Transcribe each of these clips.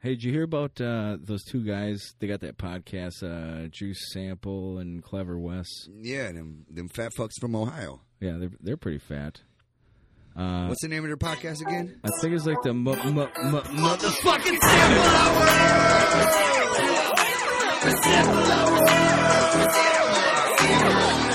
Hey, did you hear about uh, those two guys? They got that podcast, uh, Juice Sample and Clever Wes. Yeah, them them fat fucks from Ohio. Yeah, they're they're pretty fat. Uh, What's the name of their podcast again? I think it's like the mu- mu- mu- motherfucking Hello,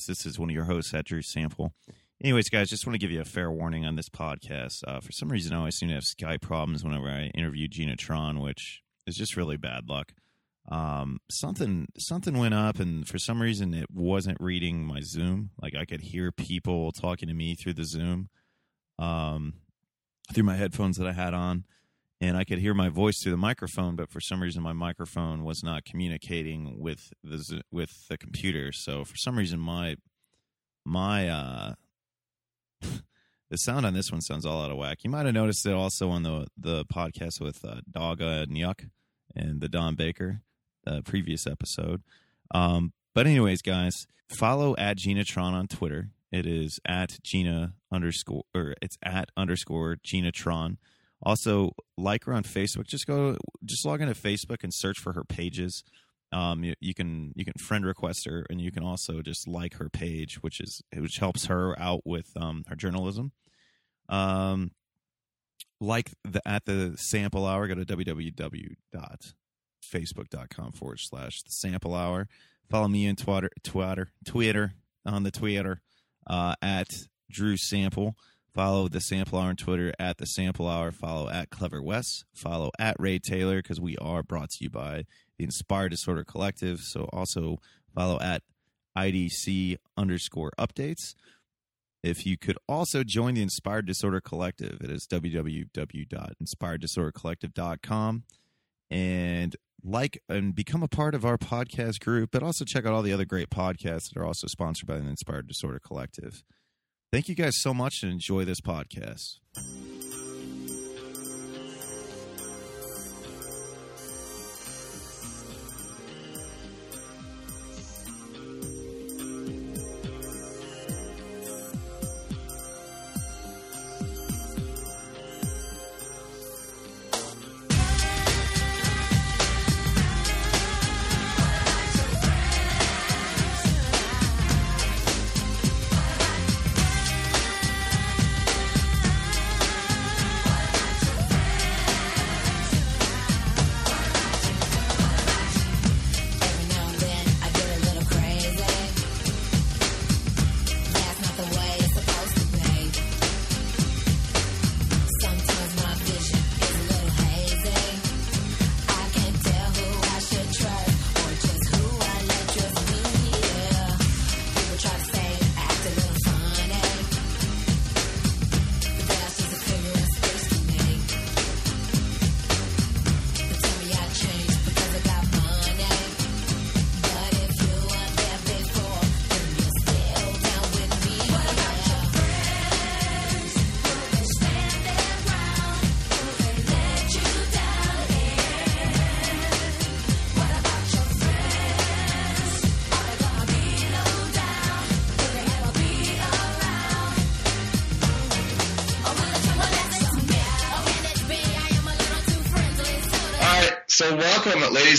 Anyways, this is one of your hosts, at Drew Sample. Anyways, guys, just want to give you a fair warning on this podcast. Uh, for some reason, I always seem to have Skype problems whenever I interview Gina Tron, which is just really bad luck. Um, something something went up, and for some reason, it wasn't reading my Zoom. Like I could hear people talking to me through the Zoom, um, through my headphones that I had on and I could hear my voice through the microphone, but for some reason my microphone was not communicating with the with the computer. So for some reason my my uh the sound on this one sounds all out of whack. You might have noticed it also on the the podcast with uh, and Yuck and the Don Baker, the previous episode. Um, but anyways, guys, follow at GinaTron on Twitter. It is at Gina underscore or it's at underscore GinaTron. Also, like her on Facebook. Just go, just log into Facebook and search for her pages. Um, you, you can you can friend request her, and you can also just like her page, which is which helps her out with um, her journalism. Um, like the at the sample hour, go to www.facebook.com forward slash the sample hour. Follow me on Twitter, Twitter, Twitter on the Twitter uh, at Drew Sample. Follow the Sample Hour on Twitter at the Sample Hour. Follow at Clever West. Follow at Ray Taylor because we are brought to you by the Inspired Disorder Collective. So also follow at IDC underscore updates. If you could also join the Inspired Disorder Collective, it is www.inspireddisordercollective.com and like and become a part of our podcast group, but also check out all the other great podcasts that are also sponsored by the Inspired Disorder Collective. Thank you guys so much and enjoy this podcast.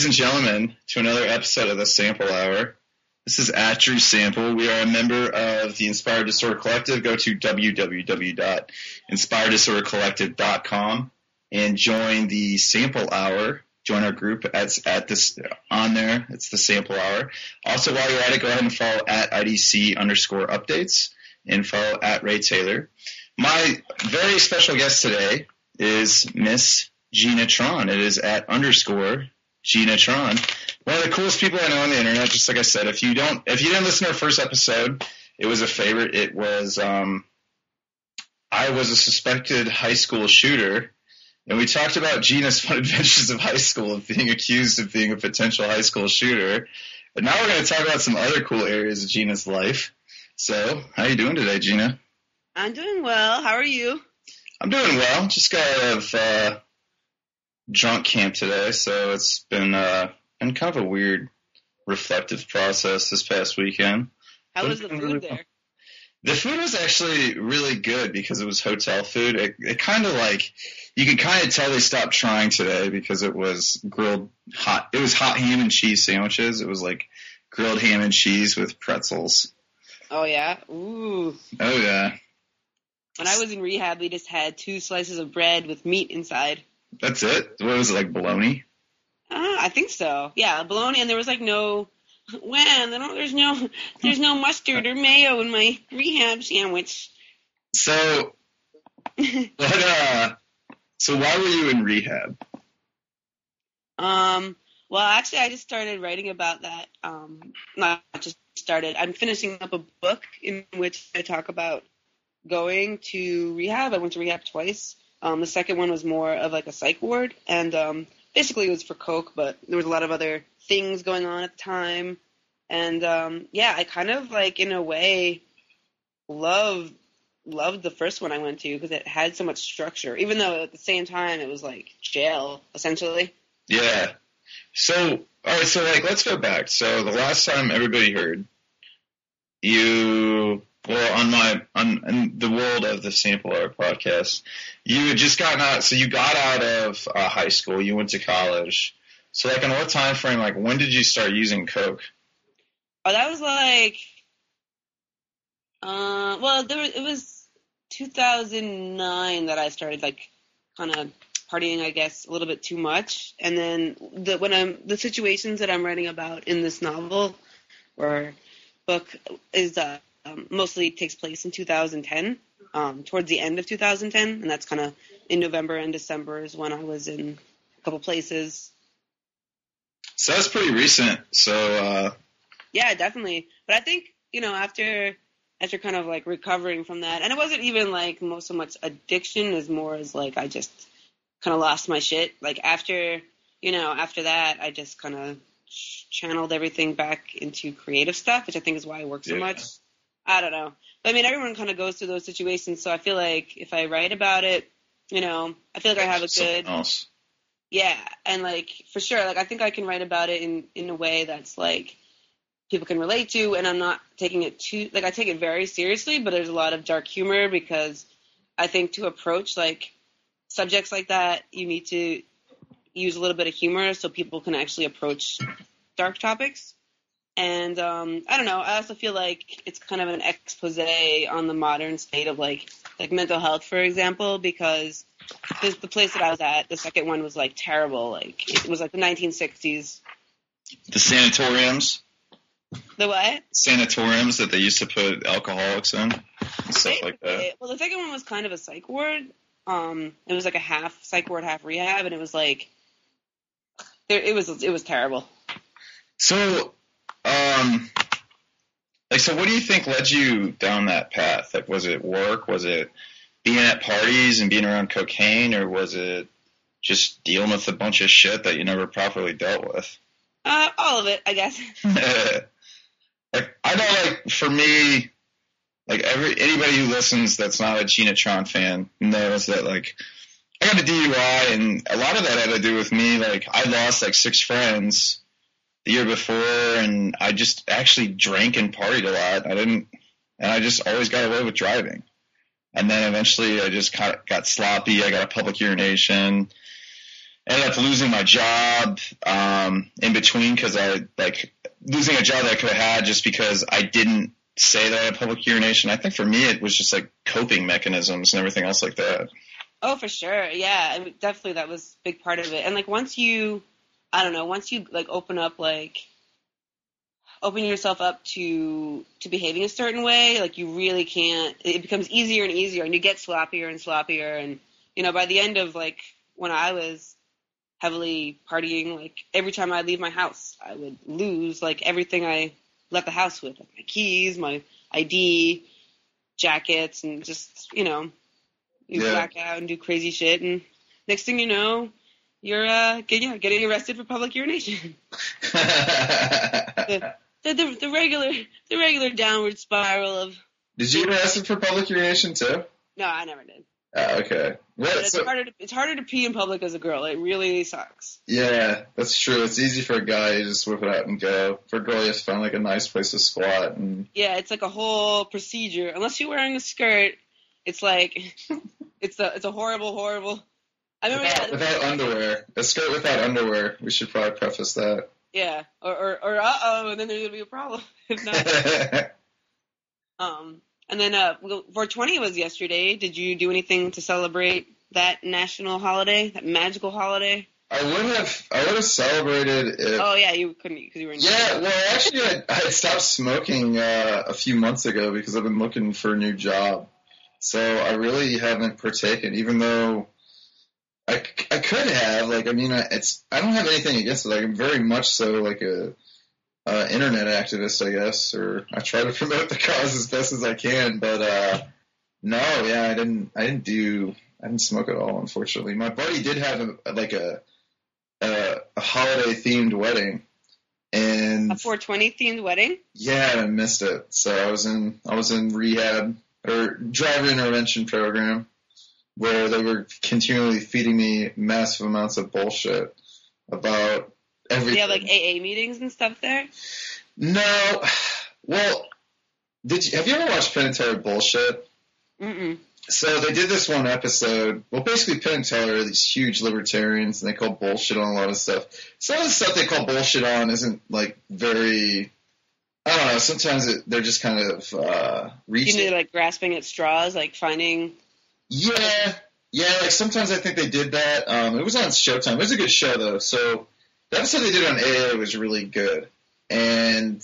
Ladies and gentlemen, to another episode of the Sample Hour. This is at Sample. We are a member of the Inspired Disorder Collective. Go to www.inspireddisordercollective.com and join the Sample Hour. Join our group at, at this on there. It's the Sample Hour. Also, while you're at it, go ahead and follow at IDC underscore updates and follow at Ray Taylor. My very special guest today is Miss Gina Tron. It is at underscore Gina Tron. One of the coolest people I know on the internet. Just like I said, if you don't, if you didn't listen to our first episode, it was a favorite. It was, um, I was a suspected high school shooter, and we talked about Gina's fun adventures of high school, of being accused of being a potential high school shooter. But now we're going to talk about some other cool areas of Gina's life. So, how are you doing today, Gina? I'm doing well. How are you? I'm doing well. Just got out of uh, drunk camp today, so it's been uh, been kind of a weird reflective process this past weekend. How was the food really fun. there? The food was actually really good because it was hotel food. It, it kind of like you could kind of tell they stopped trying today because it was grilled hot. It was hot ham and cheese sandwiches. It was like grilled ham and cheese with pretzels. Oh yeah. Ooh. Oh yeah, When I was in rehab, we just had two slices of bread with meat inside. That's it. What was it like bologna? Uh, I think so. Yeah, bologna, and there was like no. When there's no there's no mustard or mayo in my rehab sandwich. So what? Uh, so why were you in rehab? Um. Well, actually, I just started writing about that. Um, not just started. I'm finishing up a book in which I talk about going to rehab. I went to rehab twice. Um, the second one was more of like a psych ward, and um, basically it was for coke, but there was a lot of other things going on at the time. And um, yeah, I kind of like in a way loved loved the first one I went to because it had so much structure, even though at the same time it was like jail essentially. Yeah. So, all right. So, like, let's go back. So, the last time everybody heard you, well, on my on the world of the Sample Hour podcast, you had just gotten out. So, you got out of uh, high school. You went to college. So, like, in what time frame? Like, when did you start using coke? Oh, that was like, uh, well, there it was 2009 that I started like kind of partying, I guess, a little bit too much. And then the when I'm the situations that I'm writing about in this novel or book is uh, um, mostly takes place in 2010, um, towards the end of 2010, and that's kind of in November and December is when I was in a couple places. So that's pretty recent. So, uh, Yeah, definitely. But I think you know after after kind of like recovering from that, and it wasn't even like most so much addiction as more as like I just kind of lost my shit. Like after you know after that, I just kind of channeled everything back into creative stuff, which I think is why I work so Yeah. much. I don't know. But I mean, everyone kind of goes through those situations, so I feel like if I write about it, you know, I feel like I have a something good else. yeah, and like for sure, like I think I can write about it in in a way that's like people can relate to, and I'm not taking it too like I take it very seriously, but there's a lot of dark humor because I think to approach like subjects like that, you need to use a little bit of humor so people can actually approach dark topics. And um, I don't know. I also feel like it's kind of an expose on the modern state of like like mental health, for example, because the, the place that I was at, the second one was like terrible. Like it was like the 1960s. The sanatoriums, The what? sanatoriums that they used to put alcoholics in, and stuff like that. Well, the second one was kind of a psych ward. Um, it was like a half psych ward, half rehab, and it was like there. It was it was terrible. So, um, like, so what do you think led you down that path? Like, was it work? Was it being at parties and being around cocaine, or was it just dealing with a bunch of shit that you never properly dealt with? Uh, all of it, I guess. like, I know, like, for me, like every anybody who listens that's not a Gina Tron fan knows that, like, I got a DUI, and a lot of that had to do with me. Like, I lost like six friends the year before, and I just actually drank and partied a lot. I didn't, and I just always got away with driving. And then eventually, I just got, got sloppy. I got a public urination, ended up losing my job um, in between because I like losing a job that I could have had just because I didn't say that I had public urination. I think for me it was just like coping mechanisms and everything else like that. Oh, for sure. Yeah, I mean, definitely that was a big part of it. And like once you, I don't know, once you like open up like open yourself up to to behaving a certain way, like you really can't. It becomes easier and easier, and you get sloppier and sloppier. And you know, by the end of like when I was heavily partying, like every time I leave my house, I would lose like everything I left the house with, like my keys, my ID, jackets, and just you know, you Yeah. black out and do crazy shit, and next thing you know, you're uh, get, yeah, getting arrested for public urination. the, the the regular the regular downward spiral of Did you get arrested for public urination too? no, I never did. Oh, okay. What? it's So, harder to it's harder to pee in public as a girl. It really sucks. yeah, that's true. It's easy for a guy to just whip it out and go. For a girl, you have to find like a nice place to squat and Yeah, it's like a whole procedure. Unless you're wearing a skirt, it's like it's a it's a horrible horrible. I remember without, without underwear. A skirt without underwear. We should probably preface that. yeah, or or, or uh oh, and then there's gonna be a problem if not. Um, and then uh, 420 was yesterday. Did you do anything to celebrate that national holiday, that magical holiday? I would have I would have celebrated if Oh yeah, you couldn't because you were in. Yeah, well, actually, I, I stopped smoking uh, a few months ago because I've been looking for a new job. So I really haven't partaken, even though I, c- I could have. Like, I mean, I- it's I don't have anything against it. Like, I'm very much so like a uh, internet activist, I guess, or I try to promote the cause as best as I can. But uh, no, yeah, I didn't. I didn't do. I didn't smoke at all, unfortunately. My buddy did have a, like a a, a holiday themed wedding, and A 420 themed wedding. yeah, I missed it. So I was in I was in rehab or driver intervention program where they were continually feeding me massive amounts of bullshit about everything. you have like AA meetings and stuff there? no, well, did you have you ever watched Penn and Teller bullshit? Mm-mm. So they did this one episode. Well, basically, Penn and Teller are these huge libertarians, and they call bullshit on a lot of stuff. Some of the stuff they call bullshit on isn't like very. I don't know. Sometimes it, they're just kind of uh, You reaching. like grasping at straws, like finding. Yeah, yeah. Like sometimes I think they did that. Um, it was on Showtime. It was a good show though. So the episode they did on AA was really good, and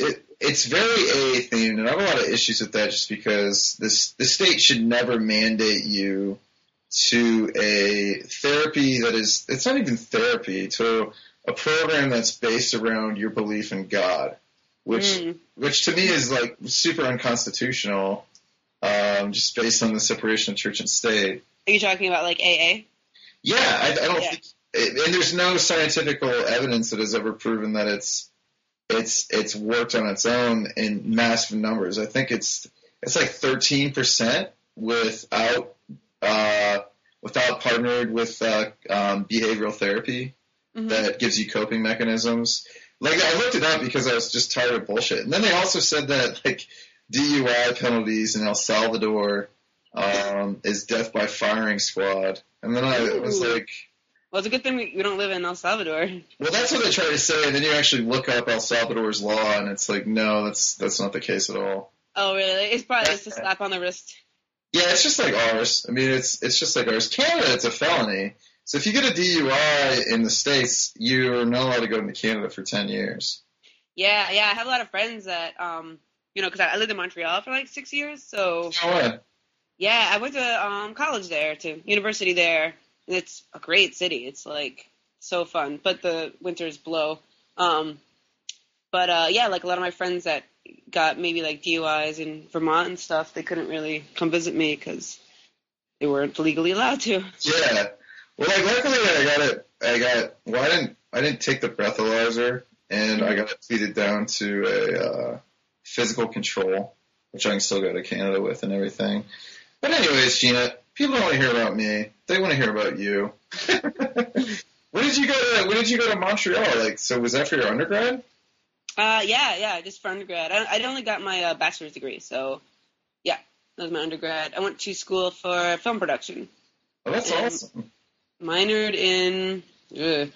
it it's very AA themed, and I have a lot of issues with that just because this the state should never mandate you to a therapy that is it's not even therapy to a program that's based around your belief in God, which Mm. which to me is like super unconstitutional, um, just based on the separation of church and state. Are you talking about like AA? Yeah, I, I don't Yeah. think, and there's no scientific evidence that has ever proven that it's it's it's worked on its own in massive numbers. I think it's it's like 13 percent without uh, without partnered with uh, um, behavioral therapy Mhm. that gives you coping mechanisms. Like I looked it up because I was just tired of bullshit. And then they also said that like DUI penalties in El Salvador um, is death by firing squad. And then I was like, Well, it's a good thing we, we don't live in El Salvador. well, that's what they try to say. And then you actually look up El Salvador's law, and it's like, no, that's that's not the case at all. Oh, really? It's probably just a slap on the wrist. Yeah, it's just like ours. I mean, it's it's just like ours. Canada, it's a felony. So if you get a DUI in the states, you're not allowed to go into Canada for ten years. Yeah, yeah. I have a lot of friends that, um, you know, because I, I lived in Montreal for like six years. So No yeah, I went to um, college there, to university there, and it's a great city. It's like so fun, but the winters blow. Um, but uh, yeah, like a lot of my friends that got maybe like DUIs in Vermont and stuff, they couldn't really come visit me because they weren't legally allowed to. Yeah. Well, like luckily I got it. I got. Well, I didn't. I didn't take the breathalyzer, and I got it down to a uh, physical control, which I can still go to Canada with and everything. But anyways, Gina, people don't want to hear about me. They want to hear about you. when did you go to? When did you go to Montreal? Like, so was that for your undergrad? Uh, yeah, yeah, just for undergrad. I, I only got my uh, bachelor's degree, so yeah, that was my undergrad. I went to school for film production. Oh, that's awesome. minored in ugh,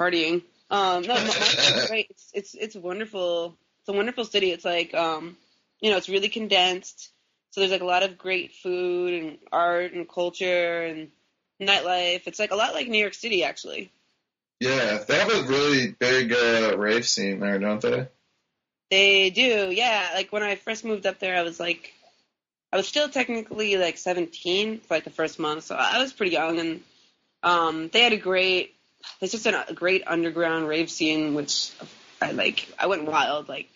partying. Um, no, Montreal's great. It's it's it's wonderful. It's a wonderful city. It's like um, you know, it's really condensed. So there's like a lot of great food and art and culture and nightlife. It's like a lot like New York City, actually. Yeah, they have a really big uh, rave scene there, don't they? They do, yeah. Like when I first moved up there, I was like, I was still technically like 17 for like the first month, so I was pretty young, and um, they had a great, they just had a great underground rave scene, which I like. I went wild, like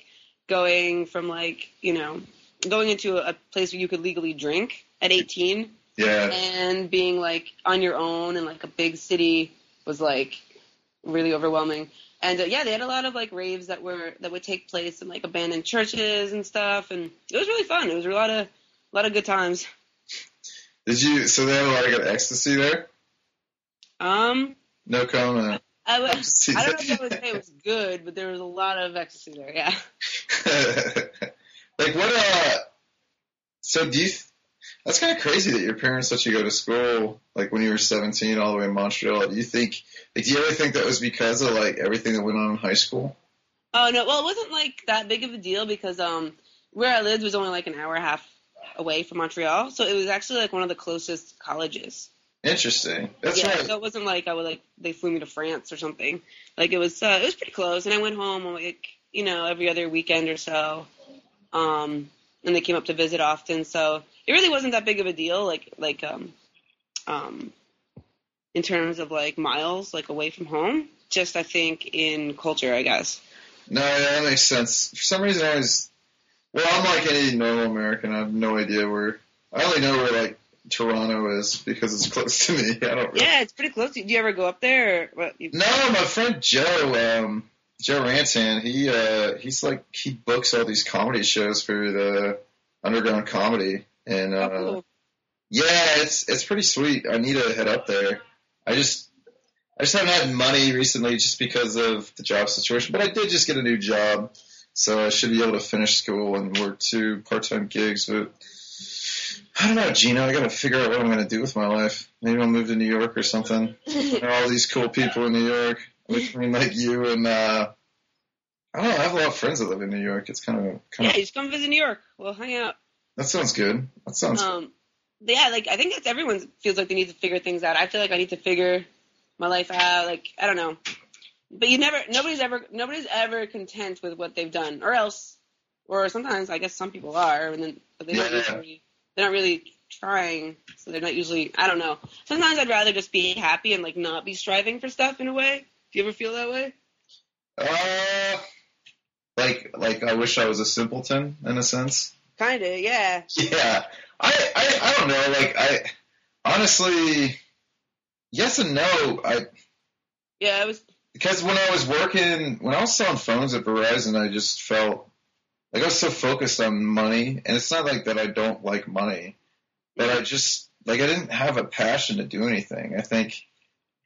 going from like you know going into a place where you could legally drink at 18 Yeah. and being like on your own in like a big city was like really overwhelming. And uh, yeah, they had a lot of like raves that were that would take place in like abandoned churches and stuff, and it was really fun. It was a lot of a lot of good times. Did you? So they had a lot of good ecstasy there. Um, No comment. I Ecstasy. I don't know if I would say it was good, but there was a lot of ecstasy there. Yeah. like what? Uh. So do you? th- That's kind of crazy that your parents let you go to school like when you were 17 all the way in Montreal. Do you think? Like, do you ever think that was because of like everything that went on in high school? Oh no, well it wasn't like that big of a deal because um where I lived was only like an hour and a half away from Montreal, so it was actually like one of the closest colleges. Interesting. That's yeah, right. so it wasn't like I would like they flew me to France or something. Like it was uh, it was pretty close, and I went home like you know every other weekend or so. Um, and they came up to visit often, so it really wasn't that big of a deal. Like like um um in terms of like miles like away from home. Just I think in culture, I guess. No, yeah, that makes sense. For some reason, I was. Well, I'm like any normal American. I have no idea where. I only know where like Toronto is because it's close to me. I don't. Really... Yeah, it's pretty close. Do you ever go up there? Or No, my friend Joe, um, Joe Rantan, he uh, he's like he books all these comedy shows for the underground comedy, and uh, Oh, cool. yeah, it's it's pretty sweet. I need to head up there. I just I just haven't had money recently just because of the job situation, but I did just get a new job, so I should be able to finish school and work two part-time gigs. But I don't know, Gino. I got to figure out what I'm going to do with my life. Maybe I'll move to New York or something. There are all these cool people in New York between like you and uh, I don't know. I have a lot of friends that live in New York. It's kind of kind yeah, of you just come visit New York. We'll hang out. that sounds good. That sounds Um, but yeah, like I think that's everyone feels like they need to figure things out. I feel like I need to figure my life out. Like I don't know, but you never, nobody's ever, nobody's ever content with what they've done, or else, or sometimes I guess some people are, and then but not Yeah. usually, they're not really trying, so they're not usually. I don't know. Sometimes I'd rather just be happy and like not be striving for stuff in a way. Do you ever feel that way? Uh, like like I wish I was a simpleton in a sense. Kinda, yeah. Yeah, I I, I don't know. Like I honestly, yes and no. I Yeah, I was. because when I was working when I was selling phones at Verizon, I just felt like I was so focused on money, and it's not like that I don't like money, but I just like I didn't have a passion to do anything. I think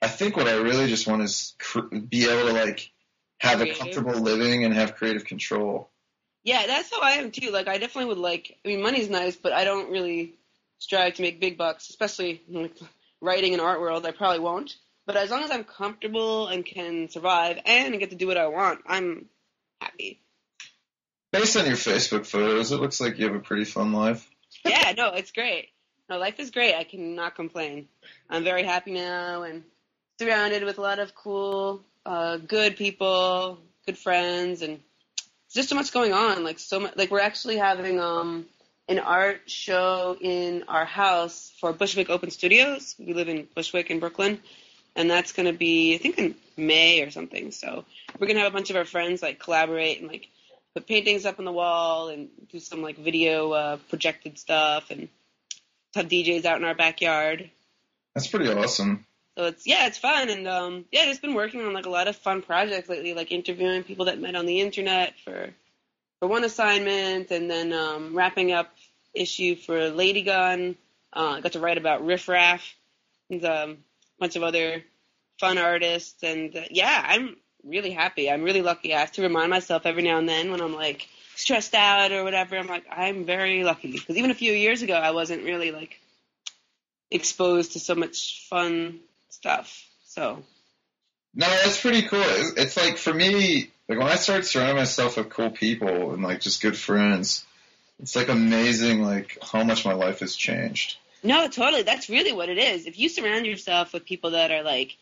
I think what I really just want is cr- be able to like have a comfortable living and have creative control. Yeah, that's how I am too. Like, I definitely would like. I mean, money's nice, but I don't really strive to make big bucks, especially in like, writing in art world. I probably won't. But as long as I'm comfortable and can survive and get to do what I want, I'm happy. Based on your Facebook photos, it looks like you have a pretty fun life. Yeah, no, it's great. No, life is great. I cannot complain. I'm very happy now and surrounded with a lot of cool, uh, good people, good friends, and just so much going on. Like so much. Like we're actually having um an art show in our house for Bushwick Open Studios. We live in Bushwick in Brooklyn, and that's going to be I think in May or something. So we're gonna have a bunch of our friends like collaborate and like put paintings up on the wall and do some like video uh, projected stuff and have DJs out in our backyard. That's pretty awesome. So it's yeah, it's fun and um yeah, just been working on like a lot of fun projects lately, like interviewing people that met on the internet for for one assignment and then um wrapping up issue for Ladygunn. Uh, I got to write about Riff Raff and um, a bunch of other fun artists and uh, yeah, I'm really happy. I'm really lucky. I have to remind myself every now and then when I'm like stressed out or whatever. I'm like I'm very lucky because even a few years ago I wasn't really like exposed to so much fun stuff. So No, that's pretty cool. It's it's like for me, like when I started surrounding myself with cool people and like just good friends, it's like amazing like how much my life has changed. no, totally. That's really what it is. If you surround yourself with people that are like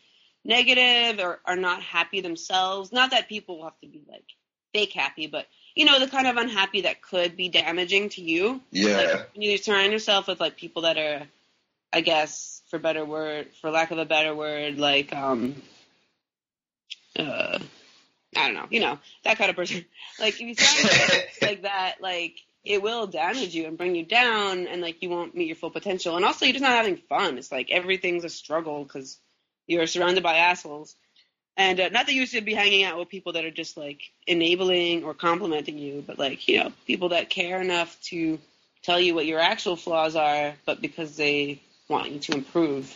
negative or are not happy themselves, not that people have to be like fake happy, but you know the kind of unhappy that could be damaging to you. Yeah. Like, when you surround yourself with like people that are, I guess, for better word, for lack of a better word, like um, uh, I don't know, you know, that kind of person. Like if you surround yourself like that, like it will damage you and bring you down, and like you won't meet your full potential. And also, you're just not having fun. It's like everything's a struggle because you're surrounded by assholes. And uh, not that you should be hanging out with people that are just like enabling or complimenting you, but like you know people that care enough to tell you what your actual flaws are, but because they want you to improve.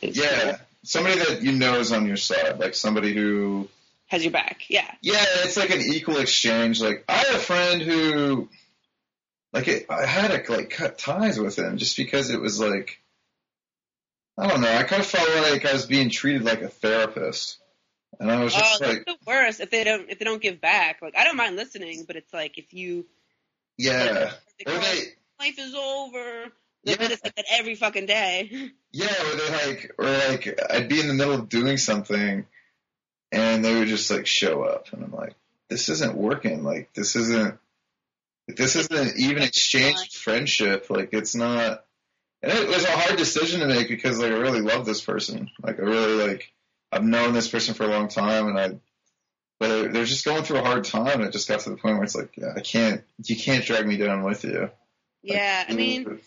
It's- Yeah. Somebody that you know is on your side, like somebody who has your back. Yeah. Yeah, it's like an equal exchange. Like I had a friend who, like, it, I had to like cut ties with him just because it was like, I don't know. I kind of felt like I was being treated like a therapist, and I was Oh, just that's like, the worst if they don't if they don't give back. Like I don't mind listening, but it's like if you yeah, they or they, life is over. Yeah. just like that every fucking day. yeah, or they like, or like, I'd be in the middle of doing something, and they would just like show up, and I'm like, this isn't working. Like, this isn't. This isn't an even exchange of friendship. Like, it's not. And it was a hard decision to make because like I really love this person. Like I really like I've known this person for a long time, and I. But they're just going through a hard time. And it just got to the point where it's like, yeah, I can't. You can't drag me down with you. yeah, I mean,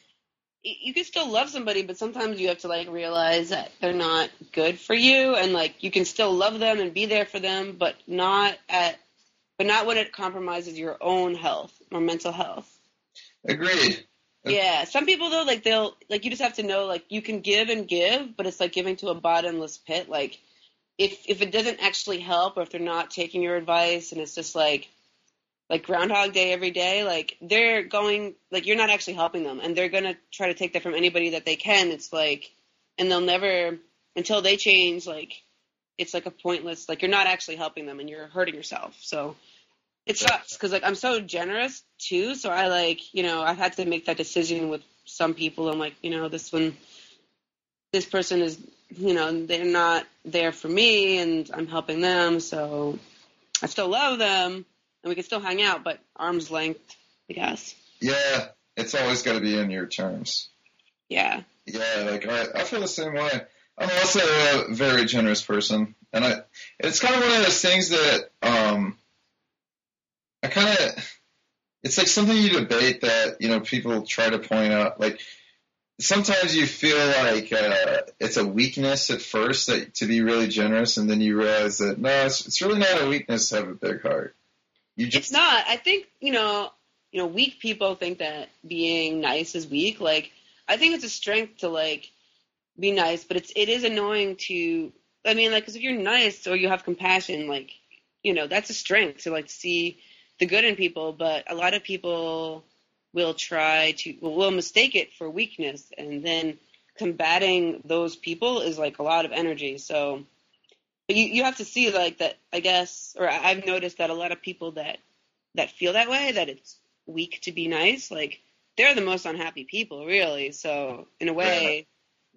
you can still love somebody, but sometimes you have to like realize that they're not good for you, and like you can still love them and be there for them, but not at, but not when it compromises your own health or mental health. agreed. Yeah, some people though, like they'll like you just have to know like you can give and give, but it's like giving to a bottomless pit. Like if if it doesn't actually help, or if they're not taking your advice, and it's just like like Groundhog Day every day, like they're going like you're not actually helping them, and they're gonna try to take that from anybody that they can. It's like, and they'll never until they change. Like it's like a pointless. Like you're not actually helping them, and you're hurting yourself. So it sucks because like I'm so generous too. So I like you know I've had to make that decision with some people. I'm like you know this one, this person is you know they're not there for me, and I'm helping them. So I still love them, and we can still hang out, but arm's length, I guess. Yeah, it's always got to be in your terms. Yeah. Yeah, like I, I feel the same way. I'm also a very generous person, and I it's kind of one of those things that um I kind of it's like something you debate that you know people try to point out like sometimes you feel like uh, it's a weakness at first that to be really generous, and then you realize that no, it's, it's really not a weakness to have a big heart. You just It's not. I think you know, you know, weak people think that being nice is weak. Like, I think it's a strength to like be nice, but it's it is annoying to. I mean, like, 'cause if you're nice or you have compassion, like, you know, that's a strength to like see the good in people. But a lot of people will try to will, mistake it for weakness, and then combating those people is like a lot of energy. So. But you, you have to see like that I guess or I've noticed that a lot of people that that feel that way, that it's weak to be nice, like they're the most unhappy people, really. So in a way,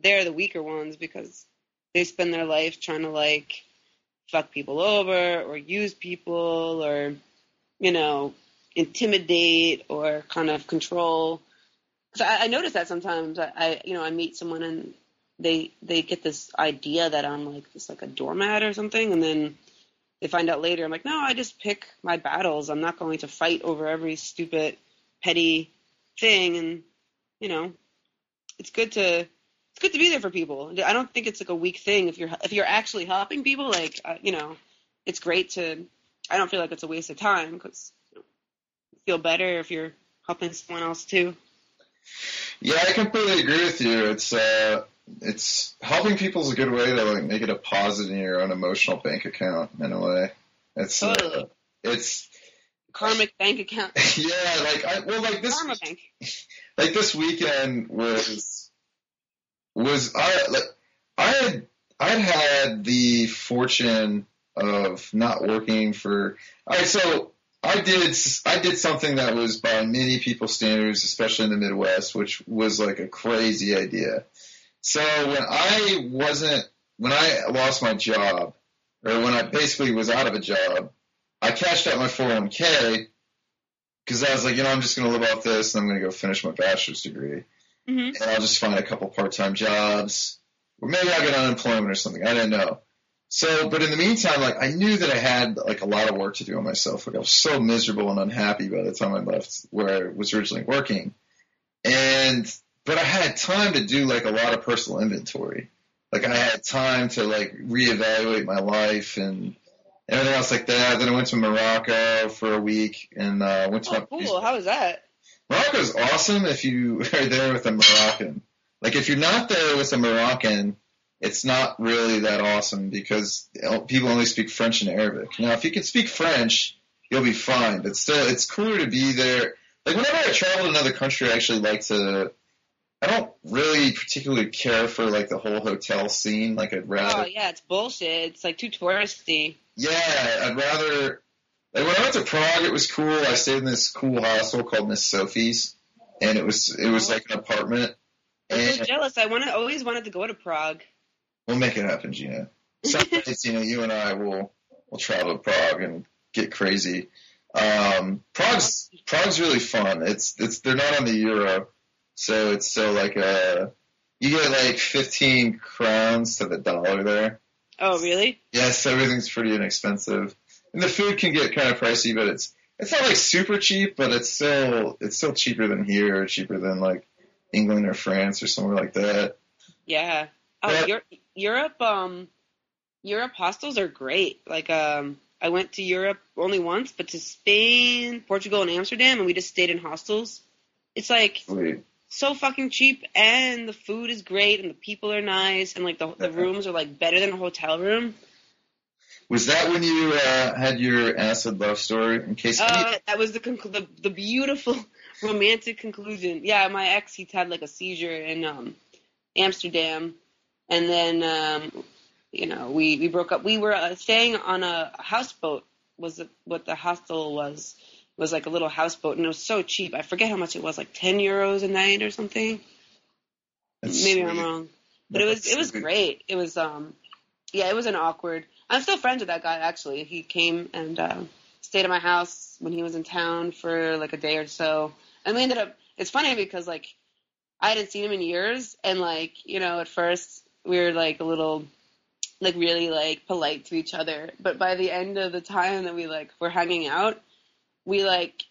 they're the weaker ones because they spend their life trying to like fuck people over or use people or you know intimidate or kind of control. Because I, I notice that sometimes I, I you know I meet someone and they they get this idea that I'm like just like a doormat or something, and then they find out later I'm like, no, I just pick my battles. I'm not going to fight over every stupid, petty thing, and you know, it's good to it's good to be there for people. I don't think it's like a weak thing if you're if you're actually helping people. Like uh, you know, it's great to. I don't feel like it's a waste of time because you, know, you feel better if you're helping someone else too. Yeah, I completely agree with you. It's uh, it's helping people is a good way to like make a deposit in your own emotional bank account in a way. It's uh, Totally. it's Karmic bank account, yeah, like I well like this karma bank. like this weekend was was I like I had I'd had the fortune of not working for. All right, so I did I did something that was by many people's standards, especially in the Midwest, which was like a crazy idea. So when I wasn't when I lost my job, or when I basically was out of a job, I cashed out my 401k because I was like, you know, I'm just going to live off this, and I'm going to go finish my bachelor's degree, hmm and I'll just find a couple part-time jobs, or maybe I'll get unemployment or something. I didn't know. So, but in the meantime, like I knew that I had like a lot of work to do on myself. Like I was so miserable and unhappy by the time I left where I was originally working, and but I had time to do like a lot of personal inventory. Like I had time to like reevaluate my life and everything else like that. Then I went to Morocco for a week and uh, went to Oh, my cool. How was that? Morocco's awesome if you are there with a Moroccan. Like if you're not there with a Moroccan, it's not really that awesome because people only speak French and Arabic. Now, if you can speak French, you'll be fine. But still, it's cooler to be there. Like whenever I travel to another country, I actually like to. I don't really particularly care for like the whole hotel scene. Like I'd oh, rather. Oh yeah, it's bullshit. It's like too touristy. Yeah, I'd rather. Like when I went to Prague, it was cool. I stayed in this cool hostel called Miss Sophie's, and it was it was like an apartment. I'm so jealous. I want to always wanted to go to Prague. We'll make it happen, Gina. Some days, you know, you and I will will travel to Prague and get crazy. Um, Prague's Prague's really fun. It's it's they're not on the euro, so it's still like a you get like 15 crowns to the dollar there. Oh really? Yes, everything's pretty inexpensive, and the food can get kind of pricey, but it's it's not like super cheap, but it's still it's still cheaper than here, or cheaper than like England or France or somewhere like that. Yeah. Oh, Yeah. Europe, Europe, um, Europe hostels are great. Like, um, I went to Europe only once, but to Spain, Portugal, and Amsterdam, and we just stayed in hostels. It's like so fucking cheap, and the food is great, and the people are nice, and like the the rooms are like better than a hotel room. Was that when you uh, had your acid love story? In case Uh, that was the, conclu- the the beautiful romantic conclusion. Yeah, my ex he had like a seizure in um Amsterdam, and then um you know we we broke up. We were uh, staying on a houseboat. Was it, what the hostel was? Was like a little houseboat, and it was so cheap. I forget how much it was, like ten euros a night or something. That's Maybe I'm wrong, but it was it was sweet. great. It was um yeah, it was an awkward. I'm still friends with that guy actually. He came and uh, stayed at my house when he was in town for like a day or so, and we ended up. It's funny because like I hadn't seen him in years, and like you know at first we were like a little like really like polite to each other, but by the end of the time that we like were hanging out, we like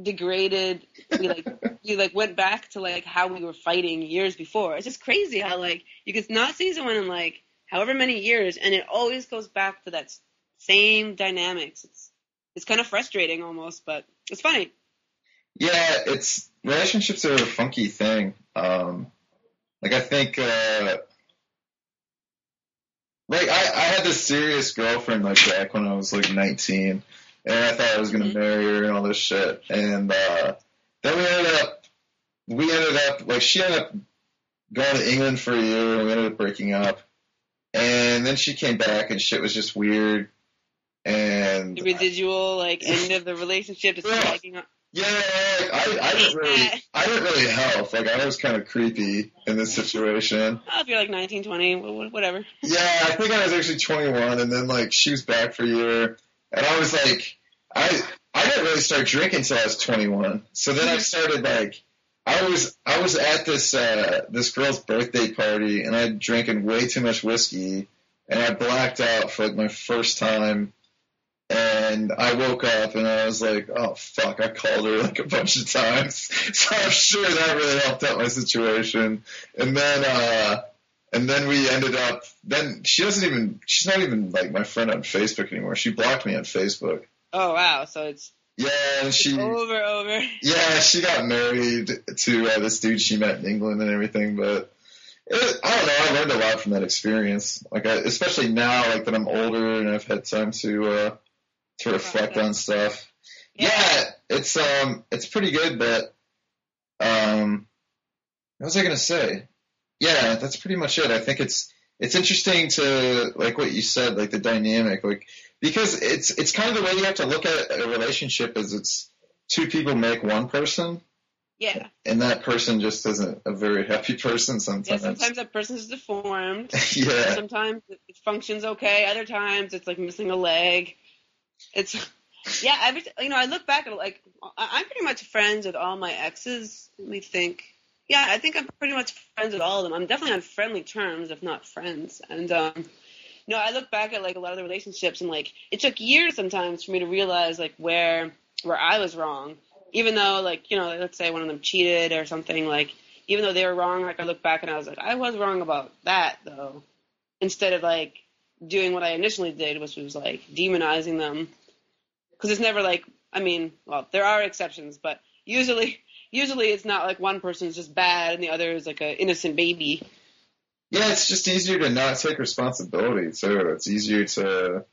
degraded. We like we like went back to like how we were fighting years before. It's just crazy how like you could not see someone in like however many years, and it always goes back to that same dynamics. It's it's kind of frustrating almost, but it's funny. Yeah, it's relationships are a funky thing. Um, like I think, uh, like I, I had this serious girlfriend like back when I was like 19, and I thought I was gonna Mhm. marry her and all this shit, and uh, then we ended up, we ended up like she ended up going to England for a year, and we ended up breaking up, and then she came back and shit was just weird, and The residual like end of the relationship just Yeah. dragging on. Yeah, I, I didn't really, I didn't really help. Like I was kind of creepy in this situation. Oh, if you're like 19, 20, wh- wh- whatever. Yeah, I think I was actually 21, and then like she was back for a year, and I was like, I, I didn't really start drinking until I was 21. So then I started like, I was, I was at this, uh, this girl's birthday party, and I'd drinking way too much whiskey, and I blacked out for like my first time. And I woke up and I was like, oh fuck, I called her like a bunch of times. So I'm sure that really helped out my situation. And then, uh, and then we ended up, then she doesn't even, she's not even like my friend on Facebook anymore. She blocked me on Facebook. Oh wow, so it's Yeah, and she, over, over. yeah, she got married to uh, this dude she met in England and everything, but it, I don't know. I learned a lot from that experience. Like, I, especially now, like that I'm older and I've had time to uh, to reflect on stuff. Yeah. it's um, it's pretty good, but um, what was I gonna say? Yeah, that's pretty much it. I think it's it's interesting to like what you said, like the dynamic, like because it's it's kind of the way you have to look at a relationship is it's two people make one person, Yeah. and that person just isn't a very happy person sometimes. Yeah, sometimes. that person's deformed. yeah. Sometimes it functions okay. Other times it's like missing a leg. It's yeah. Every you know, I look back at like I'm pretty much friends with all my exes. Let me think. Yeah, I think I'm pretty much friends with all of them. I'm definitely on friendly terms, if not friends. And um, no, I look back at like a lot of the relationships, and like it took years sometimes for me to realize like where where I was wrong. Even though like you know, let's say one of them cheated or something, like even though they were wrong, like I look back and I was like, I was wrong about that though. Instead of like doing what I initially did, which was like demonizing them, because it's never like I mean, well, there are exceptions, but usually usually it's not like one person's just bad and the other is like an innocent baby. Yeah, it's just easier to not take responsibility too. It's easier to.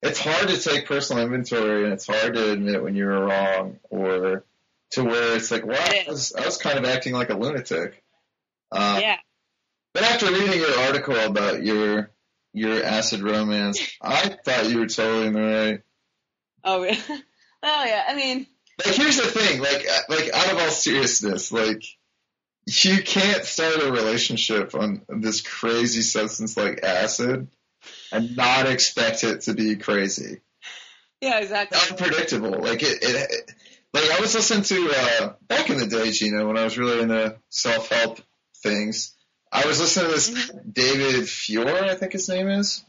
It's hard to take personal inventory, and it's hard to admit when you were wrong, or to where it's like, wow, I was, I was kind of acting like a lunatic. Uh, yeah. But after reading your article about your your acid romance, I thought you were totally in the right. Oh, really? oh yeah. I mean, Like, here's the thing, like, like out of all seriousness, like, you can't start a relationship on this crazy substance like acid and not expect it to be crazy, yeah, exactly. unpredictable. Like it, it, it like I was listening to uh, back in the day, Gina, when I was really into self help things. I was listening to this David Fior, I think his name is.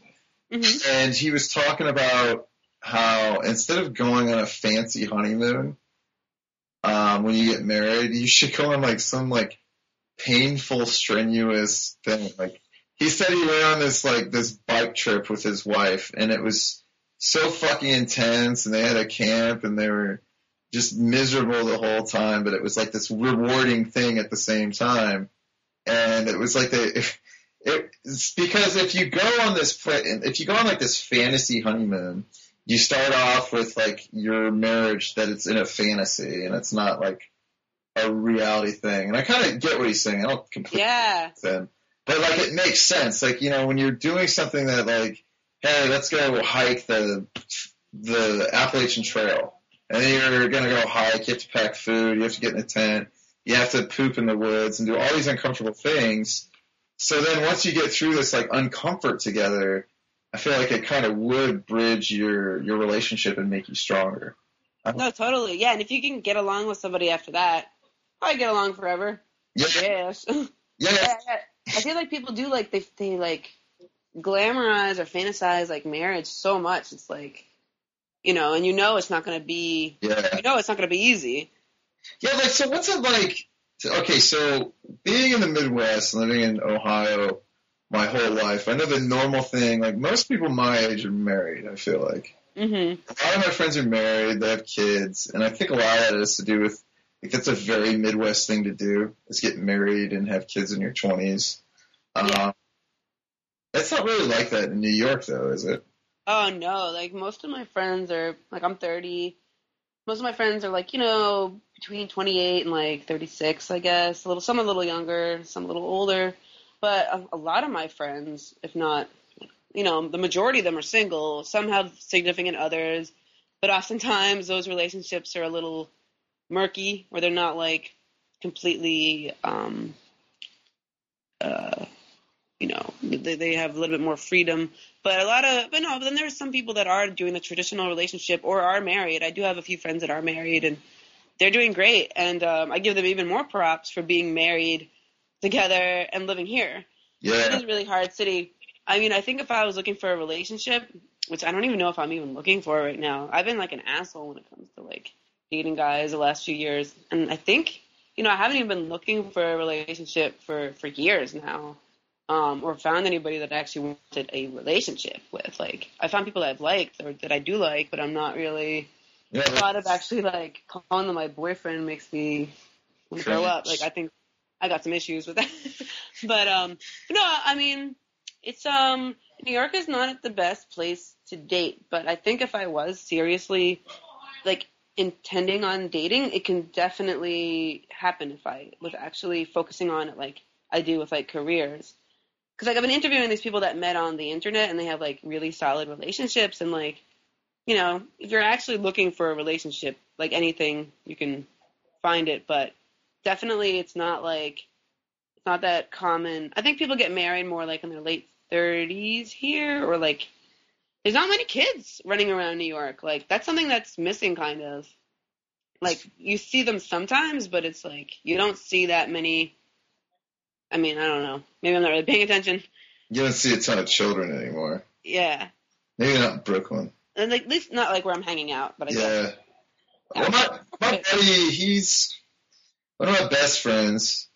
hmm and he was talking about how instead of going on a fancy honeymoon, um, when you get married, you should go on like some like painful, strenuous thing. Like he said, he went on this like this bike trip with his wife, and it was so fucking intense, and they had a camp, and they were just miserable the whole time, but it was like this rewarding thing at the same time, and it was like they. It, It's because if you go on this, if you go on like this fantasy honeymoon, you start off with like your marriage that it's in a fantasy and it's not like a reality thing. And I kind of get what he's saying. I don't completely Yeah. understand, but like it makes sense. Like you know when you're doing something that like, hey, let's go hike the the Appalachian Trail, and then you're gonna go hike. You have to pack food. You have to get in a tent. You have to poop in the woods and do all these uncomfortable things. So then once you get through this like uncomfort together, I feel like it kind of would bridge your your relationship and make you stronger. No, totally. Yeah, and if you can get along with somebody after that, probably get along forever. Yeah, Yes. yeah. I feel like people do like they they like glamorize or fantasize like marriage so much. It's like, you know, and you know it's not going to be, yeah. you know, it's not going to be easy. Yeah, like so. What's it like? Okay, so being in the Midwest, living in Ohio, my whole life, I know the normal thing. Like most people my age are married. I feel like hmm a lot of my friends are married. They have kids, and I think a lot of that has to do with like that's a very Midwest thing to do is get married and have kids in your twenties. Yeah. Um, it's not really like that in New York, though, is it? Oh no, like most of my friends are like I'm 30. Most of my friends are like you know between 28 and like 36, I guess. A little, some a little younger, some a little older, but a, a lot of my friends, if not, you know, the majority of them are single. Some have significant others, but oftentimes those relationships are a little murky, where they're not like completely, um, uh, they, they have a little bit more freedom. But a lot of, but no, but then there's some people that are doing the traditional relationship or are married. I do have a few friends that are married and they're doing great. And um, I give them even more props for being married together and living here. It Yeah. is a really hard city. I mean, I think if I was looking for a relationship, which I don't even know if I'm even looking for right now, I've been like an asshole when it comes to like dating guys the last few years. And I think, you know, I haven't even been looking for a relationship for, for years now. Um, or found anybody that I actually wanted a relationship with. Like, I found people that I've liked or that I do like, but I'm not really. yeah The thought of actually like calling them my boyfriend makes me wanna throw up. Like, I think I got some issues with that. but um, no, I mean, it's um, New York is not the best place to date. But I think if I was seriously like intending on dating, it can definitely happen if I was actually focusing on it like I do with like careers. Because like I've been interviewing these people that met on the internet and they have like really solid relationships and like you know if you're actually looking for a relationship like anything you can find it. But definitely it's not like it's not that common. I think people get married more like in their late 30s here or like there's not many kids running around New York. Like that's something that's missing kind of. Like you see them sometimes but it's like you don't see that many I mean I don't know maybe I'm not really paying attention You don't see a ton of children anymore. yeah Maybe not in Brooklyn. And like, at least not like where I'm hanging out, but I guess. Yeah. Well, my, my buddy, he's one of my best friends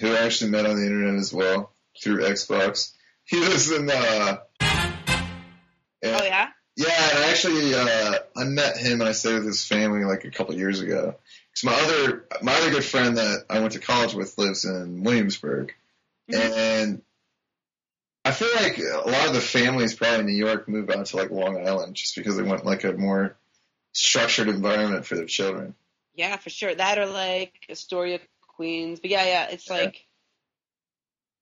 who I actually met on the internet as well through Xbox. He lives in, uh, Oh yeah. Yeah, and I actually, uh, I met him and I stayed with his family like a couple years ago. Because my other, my other good friend that I went to college with lives in Williamsburg. Mhm. And I feel like a lot of the families probably in New York move out to like Long Island just because they want like a more structured environment for their children. Yeah, for sure. That or like Astoria, Queens. But yeah, yeah, it's Yeah. like,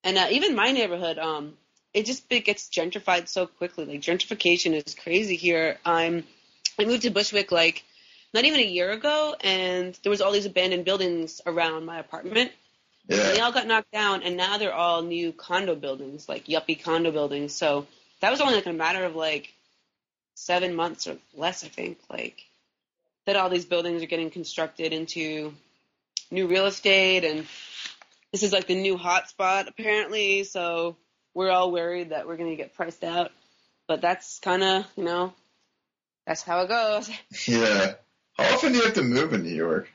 and uh, even my neighborhood, um, it just it gets gentrified so quickly. Like gentrification is crazy here. I'm, I moved to Bushwick like not even a year ago, and there was all these abandoned buildings around my apartment. And they all got knocked down, and now they're all new condo buildings, like yuppie condo buildings. So that was only like a matter of like seven months or less, I think. Like that, all these buildings are getting constructed into new real estate, and this is like the new hotspot apparently. So we're all worried that we're gonna get priced out, but that's kind of you know that's how it goes. Yeah. How often do you have to move in New York?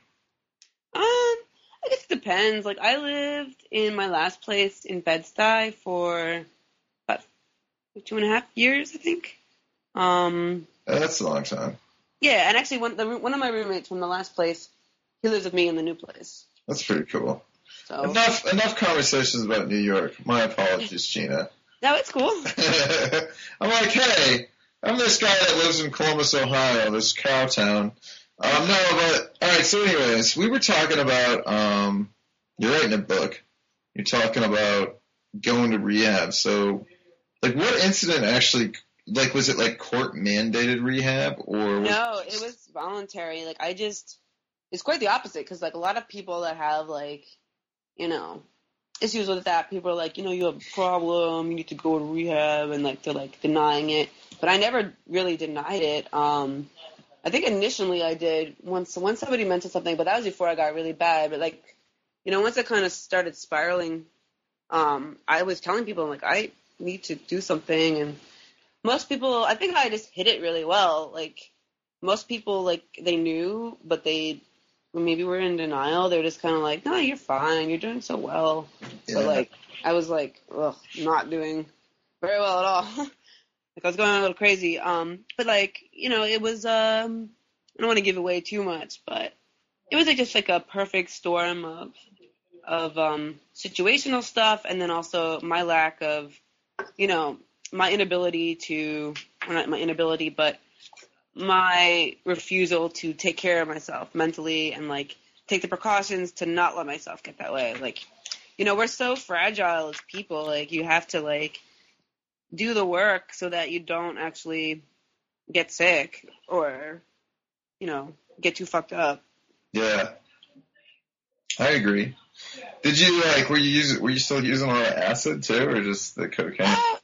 Um, I guess it depends. Like I lived in my last place in Bed-Stuy for about two and a half years, I think. Um, That's a long time. yeah, and actually one the, one of my roommates from the last place, he lives with me in the new place. That's pretty cool. So Enough enough conversations about New York. My apologies, Gina. no, it's cool. I'm like, hey, I'm this guy that lives in Columbus, Ohio, this cow town. Um, no, but all right. So, anyways, we were talking about um, you're writing a book. You're talking about going to rehab. So, like, what incident actually? Like, was it like court mandated rehab or? Was, No, it was voluntary. Like I just, it's quite the opposite because like a lot of people that have like, you know, issues with that, people are like, you know, you have a problem, you need to go to rehab, and like they're like denying it. But I never really denied it. Um, I think initially I did once once somebody mentioned something, but that was before I got really bad. But like, you know, once I kind of started spiraling, um, I was telling people like I need to do something, and most people, I think I just hit it really well. Like most people, like they knew, but they maybe were in denial. They're just kind of like, "No, you're fine. You're doing so well." Yeah. But like, I was like, "Ugh, not doing very well at all." like I was going a little crazy. Um, but like, you know, it was. Um, I don't want to give away too much, but it was like just like a perfect storm of of um, situational stuff, and then also my lack of, you know, my inability to, well, not my inability, but my refusal to take care of myself mentally and like take the precautions to not let myself get that way. Like, you know, we're so fragile as people. Like, you have to like do the work so that you don't actually get sick or, you know, get too fucked up. Yeah, I agree. Did you like? Were you using? Were you still using a lot of acid too, or just the cocaine? Uh,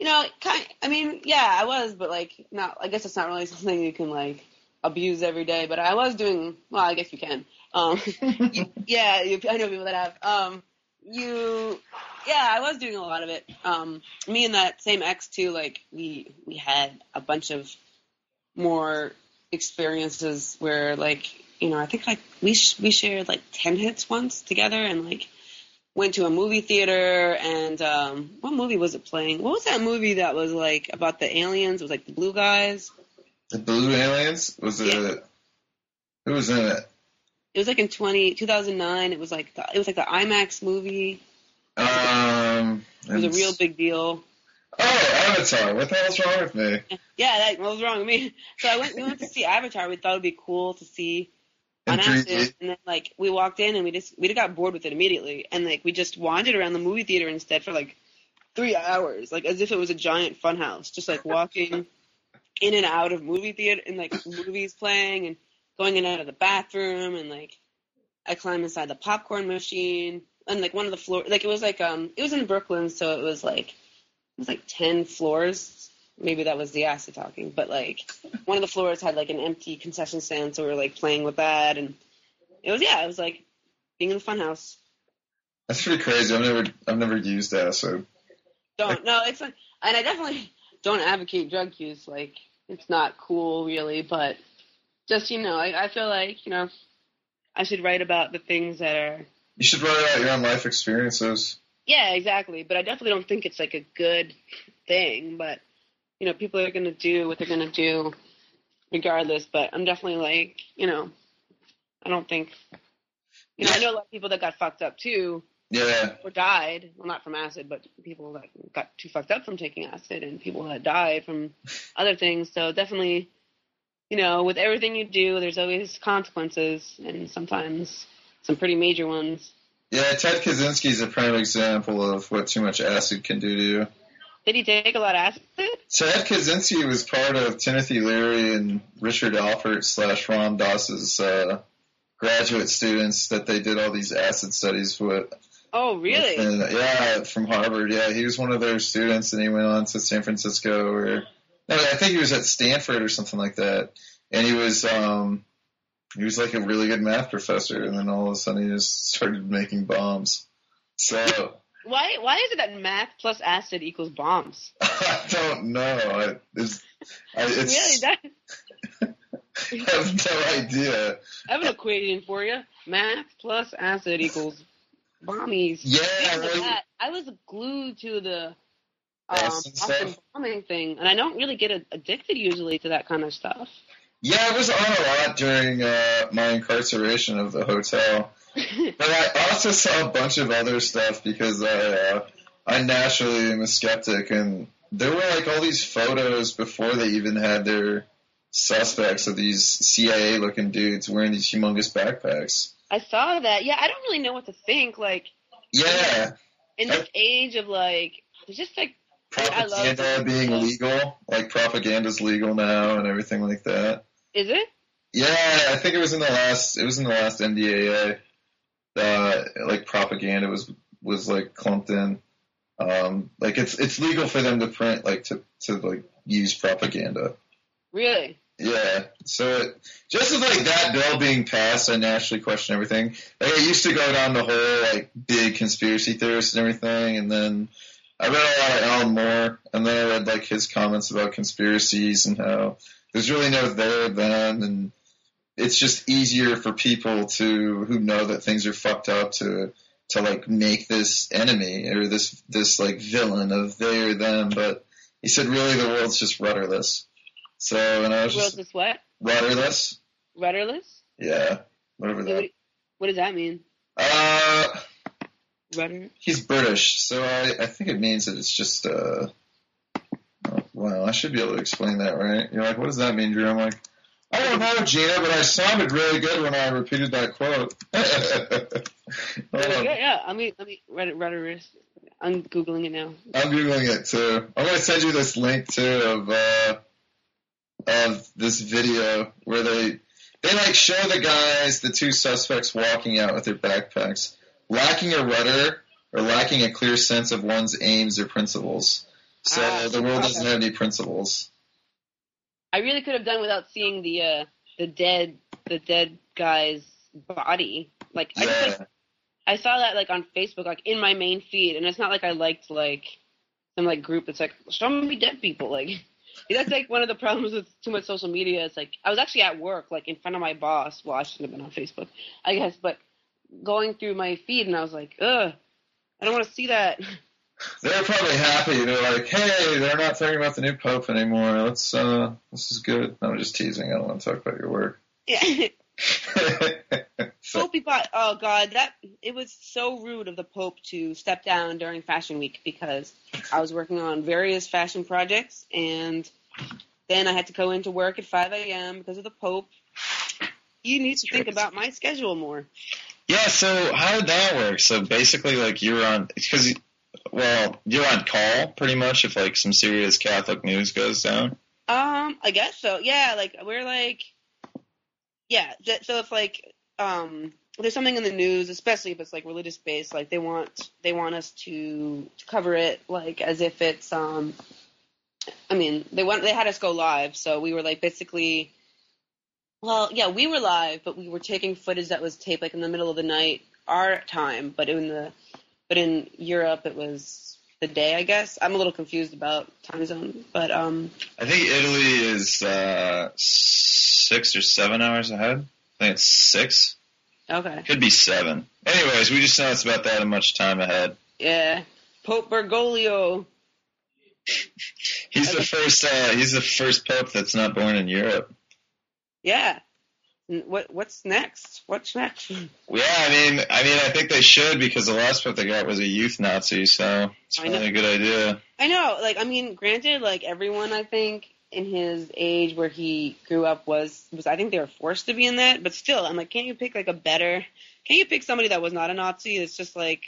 You know, kind. I mean, yeah, I was, but like, not. I guess it's not really something you can like abuse every day. But I was doing. Well, I guess you can. Um, yeah, you, I know people that have. Um, you, yeah, I was doing a lot of it. Um, me and that same ex too. Like, we we had a bunch of more experiences where like you know I think like we sh- we shared like ten hits once together and like went to a movie theater and um what movie was it playing? What was that movie that was like about the aliens? It was like the blue guys. The Blue Aliens was it? Yeah. Who was in it? It was like in 20, 2009. It was like the, it was like the IMAX movie. Um, It was a real big deal. Oh, Avatar! What the hell's wrong with me? Yeah, that what was wrong with me. So I went we went to see Avatar. We thought it'd be cool to see on 3D? acid, and then like we walked in and we just we just got bored with it immediately, and like we just wandered around the movie theater instead for like three hours, like as if it was a giant funhouse, just like walking in and out of movie theater and like movies playing and going in and out of the bathroom and like I climbed inside the popcorn machine and like one of the floor like it was like um it was in Brooklyn so it was like it was like ten floors maybe that was the acid talking but like one of the floors had like an empty concession stand so we were like playing with that and it was yeah it was like being in the funhouse That's pretty crazy. I've never I've never used acid. don't no it's like and I definitely don't advocate drug use like it's not cool really but just you know I, I feel like you know I should write about the things that are You should write about your own life experiences. yeah exactly but I definitely don't think it's like a good thing but you know people are gonna do what they're gonna do regardless but I'm definitely like you know I don't think you know I know a lot of people that got fucked up too Yeah. or died. Well, not from acid, but people that got too fucked up from taking acid, and people that died from other things. So definitely, you know, with everything you do, there's always consequences, and sometimes some pretty major ones. Yeah, Ted Kaczynski's a prime example of what too much acid can do to you. Did he take a lot of acid? Ted Kaczynski was part of Timothy Leary and Richard Alpert slash Ram Dass's uh, graduate students that they did all these acid studies with. Oh, really? And, yeah, from Harvard. Yeah, he was one of their students, and he went on to San Francisco, or no, I think he was at Stanford or something like that. And he was um, he was like a really good math professor, and then all of a sudden he just started making bombs. So Why? Why is it that math plus acid equals bombs? I don't know. I, it's, I, it's, really? That I have no idea. I have an equation for you. Math plus acid equals bombies. Yeah, right. I was glued to the um, bombing thing, and I don't really get addicted usually to that kind of stuff. Yeah, I was on a lot during uh, my incarceration of the hotel, but I also saw a bunch of other stuff because I uh, I naturally am a skeptic, and there were like all these photos before they even had their suspects of these CIA looking dudes wearing these humongous backpacks. I saw that. Yeah, I don't really know what to think. Like Yeah, in this age of like, it's just like I love propaganda being legal, like propaganda's legal now and everything like that. is it? Yeah, I think it was in the last. It was in the last NDAA. Uh, like propaganda was was like clumped in. Um, like it's it's legal for them to print like to to like use propaganda. Really? Yeah. So it, just with like that bill being passed, I naturally question everything. Like I used to go down the whole like big conspiracy theorist and everything, and then I read a lot of Alan Moore, and then I read like his comments about conspiracies and how there's really no there then, and it's just easier for people to who know that things are fucked up to to like make this enemy or this this like villain of they or them. But he said really the world's just rudderless. So and I was World just is what? rudderless. Rudderless? Yeah, whatever that. What, what does that mean? Uh, Rudder? he's British, so I, I think it means that it's just uh. oh, Well, I should be able to explain that, right? You're like, what does that mean, Drew? I'm like, I don't know, Gina, but I sounded really good when I repeated that quote. On. Yeah, yeah. I mean, I mean, rudder, rudderless. I'm googling it now. I'm googling it too. I'm gonna send you this link too of uh, of this video where they they like show the guys, the two suspects walking out with their backpacks, lacking a rudder or lacking a clear sense of one's aims or principles. So Ah, the world doesn't have any principles. I really could have done without seeing the uh, the dead the dead guy's body. Like I just like I saw that like on Facebook, like in my main feed, and it's not like I liked like some like group that's like show me dead people. Like that's like one of the problems with too much social media. It's like I was actually at work, like in front of my boss. Well, I shouldn't have been on Facebook, I guess, but going through my feed, and I was like, ugh, I don't want to see that. they're probably happy. They're like, hey, they're not talking about the new pope anymore. Let's uh, this is good. I'm just teasing. I don't want to talk about your work. Yeah. So- Pope bought. Oh God, that it was so rude of the Pope to step down during Fashion Week because I was working on various fashion projects, and then I had to go into work at 5 a.m. because of the Pope. You need to think about my schedule more. Yeah, so how did that work? So basically, like you were on because well, you're on call pretty much if like some serious Catholic news goes down. Um, I guess so. Yeah, like we're like, yeah. So if like, um, there's something in the news, especially if it's like religious based, like they want they want us to, to cover it like as if it's um. I mean, they want they had us go live, so we were like basically. Well, yeah, we were live, but we were taking footage that was taped like in the middle of the night, our time. But in the, but in Europe, it was the day, I guess. I'm a little confused about time zone, but um, I think Italy is uh, six or seven hours ahead. I think it's six. okay, Could be seven. Anyways, we just know it's about that much time ahead. yeah. Pope Bergoglio. He's the first. Uh, he's the first pope that's not born in Europe. Yeah. What what's next? What's next? Yeah, I mean, I mean, I think they should because the last pope they got was a youth Nazi, so it's probably a good idea. I know, like I mean, granted, like everyone I think in his age where he grew up was was I think they were forced to be in that, but still, I'm like, can't you pick like a better? Can't you pick somebody that was not a Nazi? It's just like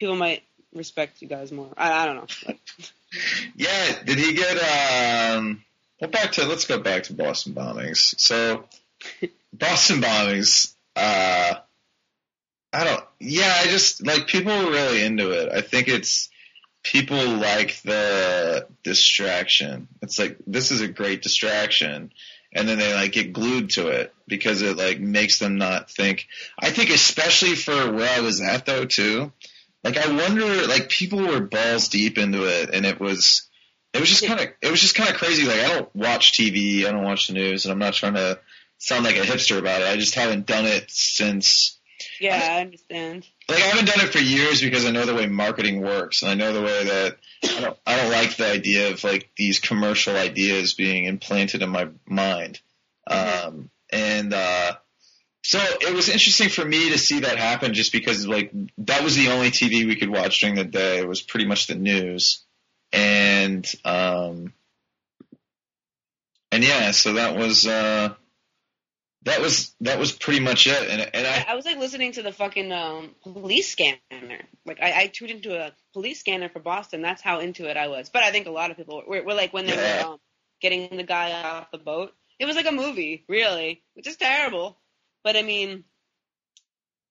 people might respect you guys more. I, I don't know. Yeah, did he get? um Well, back to let's go back to Boston bombings. So, Boston bombings. uh I don't. Yeah, I just like people were really into it. I think it's people like the distraction. It's like this is a great distraction, and then they like get glued to it because it like makes them not think. I think especially for where I was at though too. Like I wonder, like people were balls deep into it, and it was. It was just kind of, it was just kind of crazy. Like I don't watch TV, I don't watch the news, and I'm not trying to sound like a hipster about it. I just haven't done it since yeah, I understand. like I haven't done it for years because I know the way marketing works, and I know the way that I don't I don't like the idea of like these commercial ideas being implanted in my mind. Um, and uh, so it was interesting for me to see that happen, just because like that was the only TV we could watch during the day. It was pretty much the news, and um, and yeah, so that was uh, that was that was pretty much it. And and I I was like listening to the fucking um, police scanner. Like I, I tuned into a police scanner for Boston. That's how into it I was. But I think a lot of people were, were like when they Yeah. were um, getting the guy off the boat. It was like a movie, really, which is terrible. But I mean,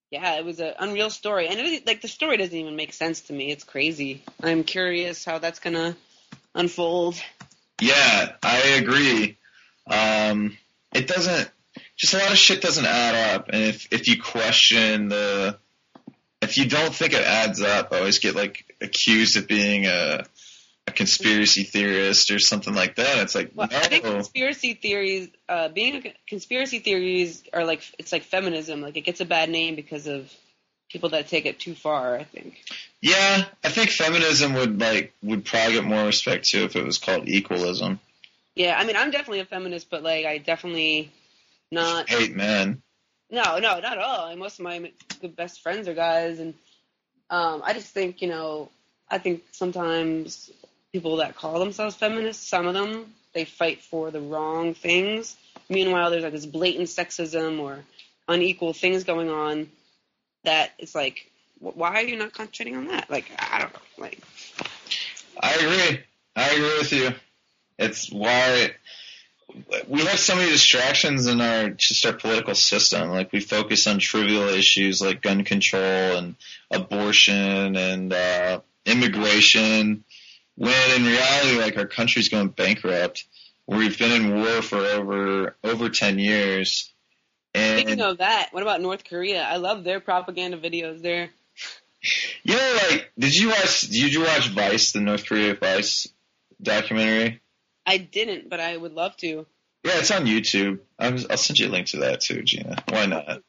yeah, it was an unreal story, and it, like the story doesn't even make sense to me. It's crazy. I'm curious how that's gonna unfold. Yeah, I agree. Um, it doesn't. Just a lot of shit doesn't add up, and if if you question the, if you don't think it adds up, I always get like accused of being a, a conspiracy theorist or something like that. It's like Well, no, I think conspiracy theories, uh, being a conspiracy theories are like it's like feminism. Like it gets a bad name because of people that take it too far. I think. yeah, I think feminism would like would probably get more respect too if it was called equalism. Yeah, I mean, I'm definitely a feminist, but like I definitely not. Hate men. No, no, not at all. Most of my good best friends are guys, and um, I just think you know, I think sometimes people that call themselves feminists, some of them, they fight for the wrong things. Meanwhile, there's like this blatant sexism or unequal things going on that it's like, why are you not concentrating on that? Like, I don't know. Like, I agree. I agree with you. It's why we have so many distractions in our just our political system. Like we focus on trivial issues like gun control and abortion and uh, immigration, when in reality, like our country's going bankrupt. We've been in war for over over ten years, speaking and of that, what about North Korea? I love their propaganda videos there. you know, like, did you watch? Did you watch Vice, the North Korea Vice documentary? I didn't, but I would love to. Yeah, it's on YouTube. I'm, I'll send you a link to that too, Gina. Why not?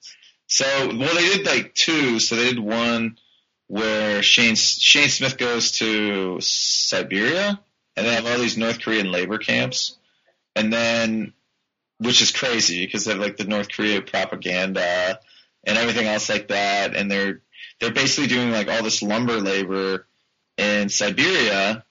So, well, they did like two. So they did one where Shane Shane Smith goes to Siberia, and they have all these North Korean labor camps, and then, which is crazy because they have like the North Korea propaganda and everything else like that, and they're they're basically doing like all this lumber labor in Siberia,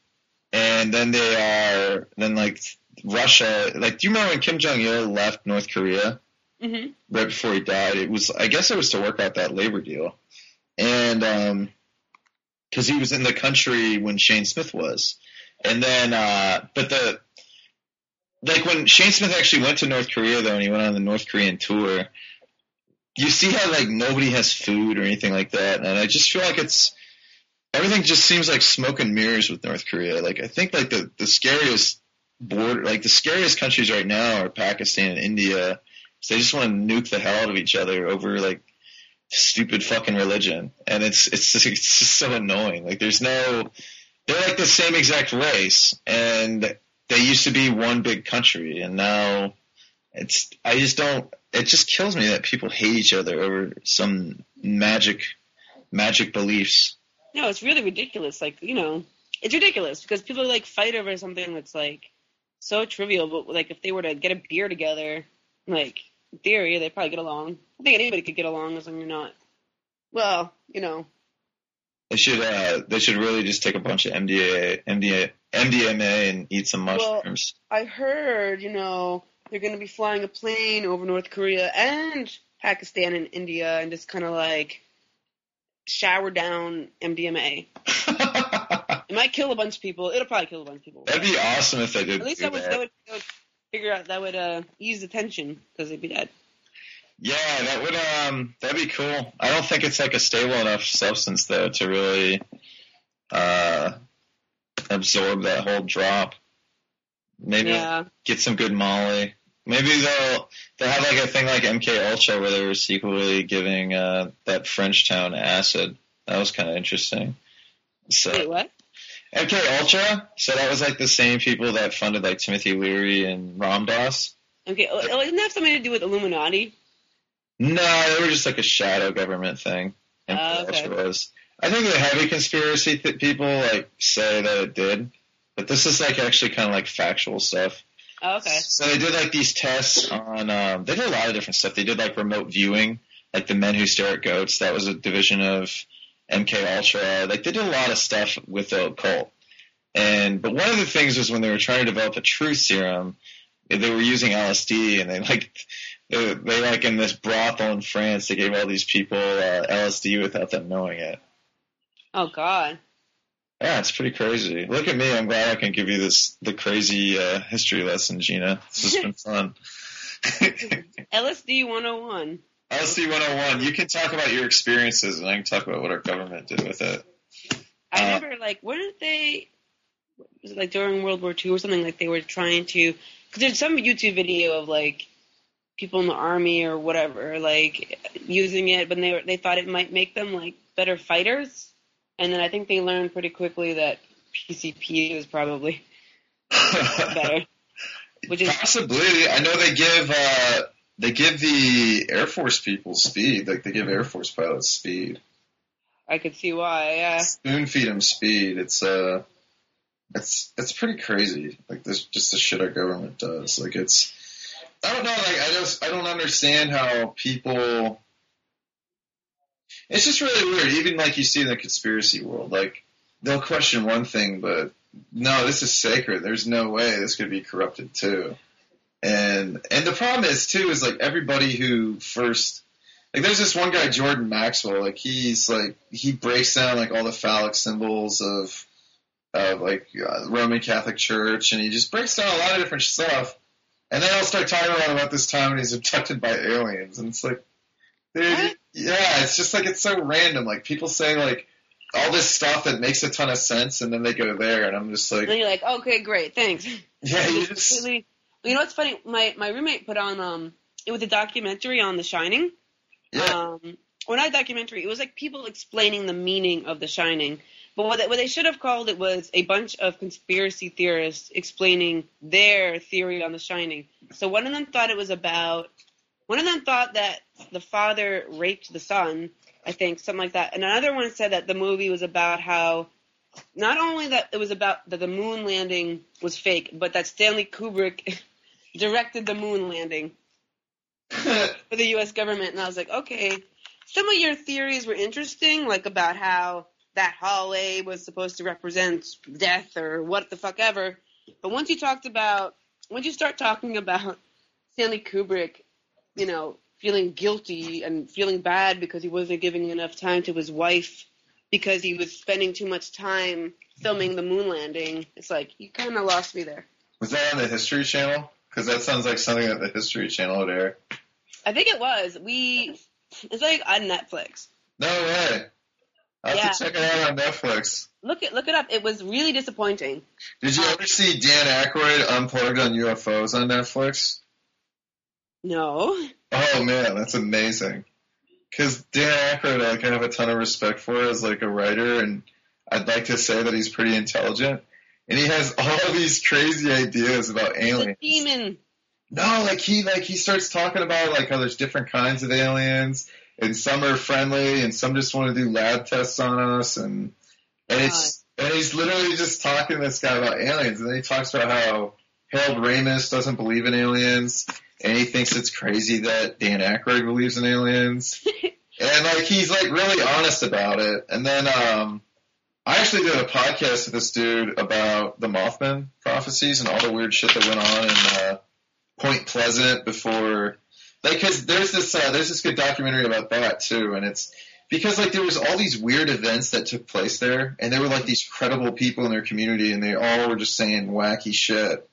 and then they are then like Russia. Like, do you remember when Kim Jong Il left North Korea? hmm right before he died. It was, I guess, it was to work out that labor deal, and um, because he was in the country when Shane Smith was, and then uh, but the like when Shane Smith actually went to North Korea though, and he went on the North Korean tour. You see how like nobody has food or anything like that, and I just feel like it's everything just seems like smoke and mirrors with North Korea. Like I think like the the scariest border, like the scariest countries right now are Pakistan and India. So they just want to nuke the hell out of each other over like stupid fucking religion, and it's it's just, it's just so annoying. Like there's no, they're like the same exact race, and they used to be one big country, and now it's I just don't. It just kills me that people hate each other over some magic magic beliefs. No, it's really ridiculous. Like you know, it's ridiculous because people like fight over something that's like so trivial. But like if they were to get a beer together, like in theory, they probably get along. I think anybody could get along as long as you're not. Well, you know, They should uh they should really just take a bunch of MDA MDA MDMA and eat some Well- mushrooms. I heard, you know, they're going to be flying a plane over North Korea and Pakistan and India and just kind of like shower down MDMA. It might kill a bunch of people. It'll probably kill a bunch of people. That'd be awesome if they did. At least that would, that would that would figure out that would uh, ease the tension because they'd be dead. Yeah, that would um that'd be cool. I don't think it's like a stable enough substance though to really uh absorb that whole drop. Maybe Yeah. get some good Molly. Maybe they'll they'll have like a thing like MK Ultra where they were secretly giving uh that Frenchtown acid. That was kind of interesting. So Wait, what? MK Ultra. So that was like the same people that funded like Timothy Leary and Ram Dass. Okay, oh, oh, doesn't that have something to do with Illuminati? No, they were just like a shadow government thing. MK Oh, okay. Ultra was. I think the heavy conspiracy th- people like say that it did, but this is like actually kind of like factual stuff. Oh, okay. So they did like these tests on. Um, they did a lot of different stuff. They did like remote viewing, like the Men Who Stare at Goats. That was a division of MK Ultra. Like they did a lot of stuff with the occult. And but one of the things was when they were trying to develop a truth serum, they were using LSD, and they like they, they like in this brothel in France, they gave all these people uh, LSD without them knowing it. Oh God. Yeah, it's pretty crazy. Look at me. I'm glad I can give you this the crazy uh, history lesson, Gina. This has been fun. LSD 101. LSD 101. You can talk about your experiences, and I can talk about what our government did with it. I Uh, remember, like, weren't they? Was it like during World War II or something? Like they were trying to. Because there's some YouTube video of like people in the army or whatever, like using it, but they were, they thought it might make them like better fighters, and then I think they learned pretty quickly that PCP is probably better. Which is Possibly. I know they give uh, they give the Air Force people speed. Like they give Air Force pilots speed. I could see why. Yeah. Spoon feed them speed. It's uh, it's it's pretty crazy. Like this, just the shit our government does. Like it's. I don't know. Like I just I don't understand how people. It's just really weird. Even like you see in the conspiracy world, like they'll question one thing, but no, this is sacred. There's no way this could be corrupted too. And and the problem is too is like everybody who first like there's this one guy Jordan Maxwell like he's like he breaks down like all the phallic symbols of of like uh, Roman Catholic Church and he just breaks down a lot of different stuff. And then I'll start talking about about this time when he's abducted by aliens and it's like dude yeah it's just like it's so random like people say like all this stuff that makes a ton of sense and then they go there and I'm just like And you're like, okay, great, thanks. yeah you just completely- you know what's funny? My my roommate put on um it was a documentary on The Shining. yeah Um, or not a documentary. It was like people explaining the meaning of The Shining. But what they, what they should have called it was a bunch of conspiracy theorists explaining their theory on The Shining. So one of them thought it was about one of them thought that the father raped the son. I think something like that. And another one said that the movie was about how not only that it was about that the moon landing was fake, but that Stanley Kubrick directed the moon landing for the U.S. government. And I was like, okay, some of your theories were interesting, like about how that hallway was supposed to represent death or what the fuck ever. But once you talked about, once you start talking about Stanley Kubrick, you know, feeling guilty and feeling bad because he wasn't giving enough time to his wife because he was spending too much time filming the moon landing. It's like you kind of lost me there. Was that on the History Channel? Because that sounds like something that the History Channel would air. I think it was. We it's like on Netflix. No way. I have Yeah. to check it out on Netflix. Look it look it up. It was really disappointing. Did you ever see Dan Aykroyd unplugged on UFOs on Netflix? No. Oh man, that's amazing. Because Dan Aykroyd, like, I have a ton of respect for as like a writer, and I'd like to say that he's pretty intelligent. And he has all these crazy ideas about aliens. demon. No, like he like he starts talking about like how there's different kinds of aliens, and some are friendly, and some just want to do lab tests on us, and and it's and he's literally just talking to this guy about aliens, and then he talks about how Harold Ramis doesn't believe in aliens, and he thinks it's crazy that Dan Aykroyd believes in aliens, and like he's like really honest about it, and then um. I actually did a podcast with this dude about the Mothman prophecies and all the weird shit that went on in uh, Point Pleasant before, like, cause there's this, uh, there's this good documentary about that too, and it's because like there was all these weird events that took place there, and there were like these credible people in their community, and they all were just saying wacky shit.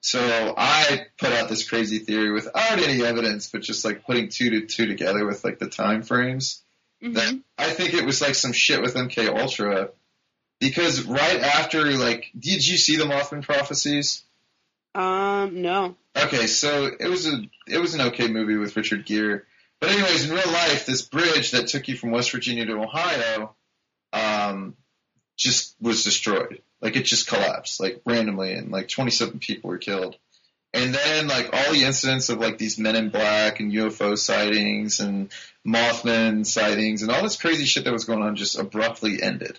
So I put out this crazy theory without any evidence, but just like putting two to two together with like the time frames. That Mhm. I think it was like some shit with MK Ultra, because right after like, did you see the Mothman prophecies? Um, no. Okay, so it was a it was an okay movie with Richard Gere. But anyways, in real life, this bridge that took you from West Virginia to Ohio, um, just was destroyed. Like it just collapsed, like randomly, and like 27 people were killed. And then like all the incidents of like these Men in Black and UFO sightings and Mothman sightings and all this crazy shit that was going on just abruptly ended.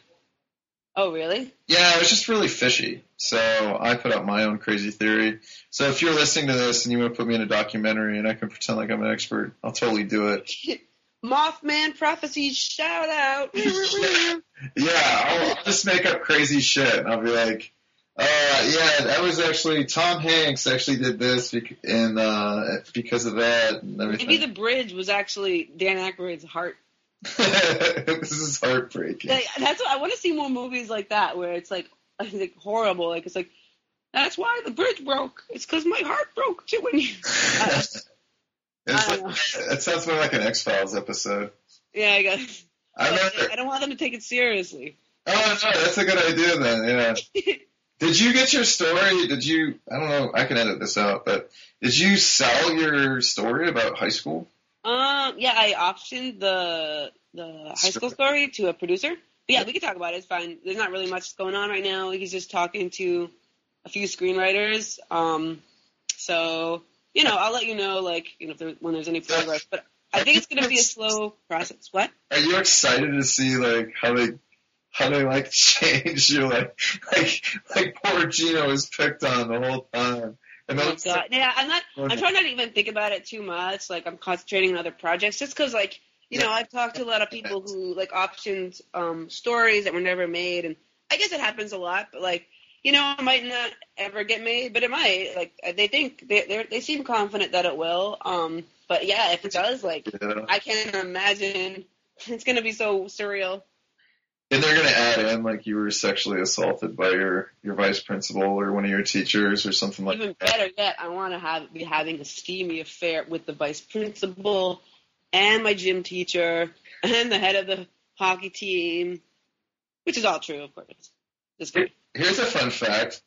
Oh, really? Yeah, it was just really fishy. So I put out my own crazy theory. So if you're listening to this and you want to put me in a documentary and I can pretend like I'm an expert, I'll totally do it. Mothman prophecies shout out. Yeah, I'll, I'll just make up crazy shit and I'll be like, uh, yeah, that was actually Tom Hanks actually did this bec- and uh, because of that and everything. Maybe the bridge was actually Dan Aykroyd's heart. this is heartbreaking. Like, that's what I want to see more movies like that where it's like like horrible. Like it's like that's why the bridge broke. It's because my heart broke too when you. It's It sounds more like an X Files episode. yeah, I guess. I remember. I don't want them to take it seriously. Oh no, that's a good idea then. Yeah. Did you get your story? Did you? I don't know. I can edit this out, but did you sell your story about high school? Um, yeah, I optioned the the high school story to a producer. But yeah, we can talk about it. It's fine. There's not really much going on right now. He's just talking to a few screenwriters. Um, so you know, I'll let you know like you know if there, when there's any progress. But I think it's going to be a slow process. What? Are you excited to see like how they how they like change you like like like poor Gina was picked on the whole time. And Oh God. Yeah, I'm not. I'm trying not to even think about it too much. Like I'm concentrating on other projects, just because like you know I've talked to a lot of people who like optioned um, stories that were never made, and I guess it happens a lot. But like you know, it might not ever get made, but it might. Like they think they they they seem confident that it will. Um, but yeah, if it does, like yeah. I can't imagine. It's gonna be so surreal. And they're gonna add in like you were sexually assaulted by your your vice principal or one of your teachers or something like that. Even that. better yet, I want to have be having a steamy affair with the vice principal and my gym teacher and the head of the hockey team, which is all true, of course. It's kidding. Here's a fun fact: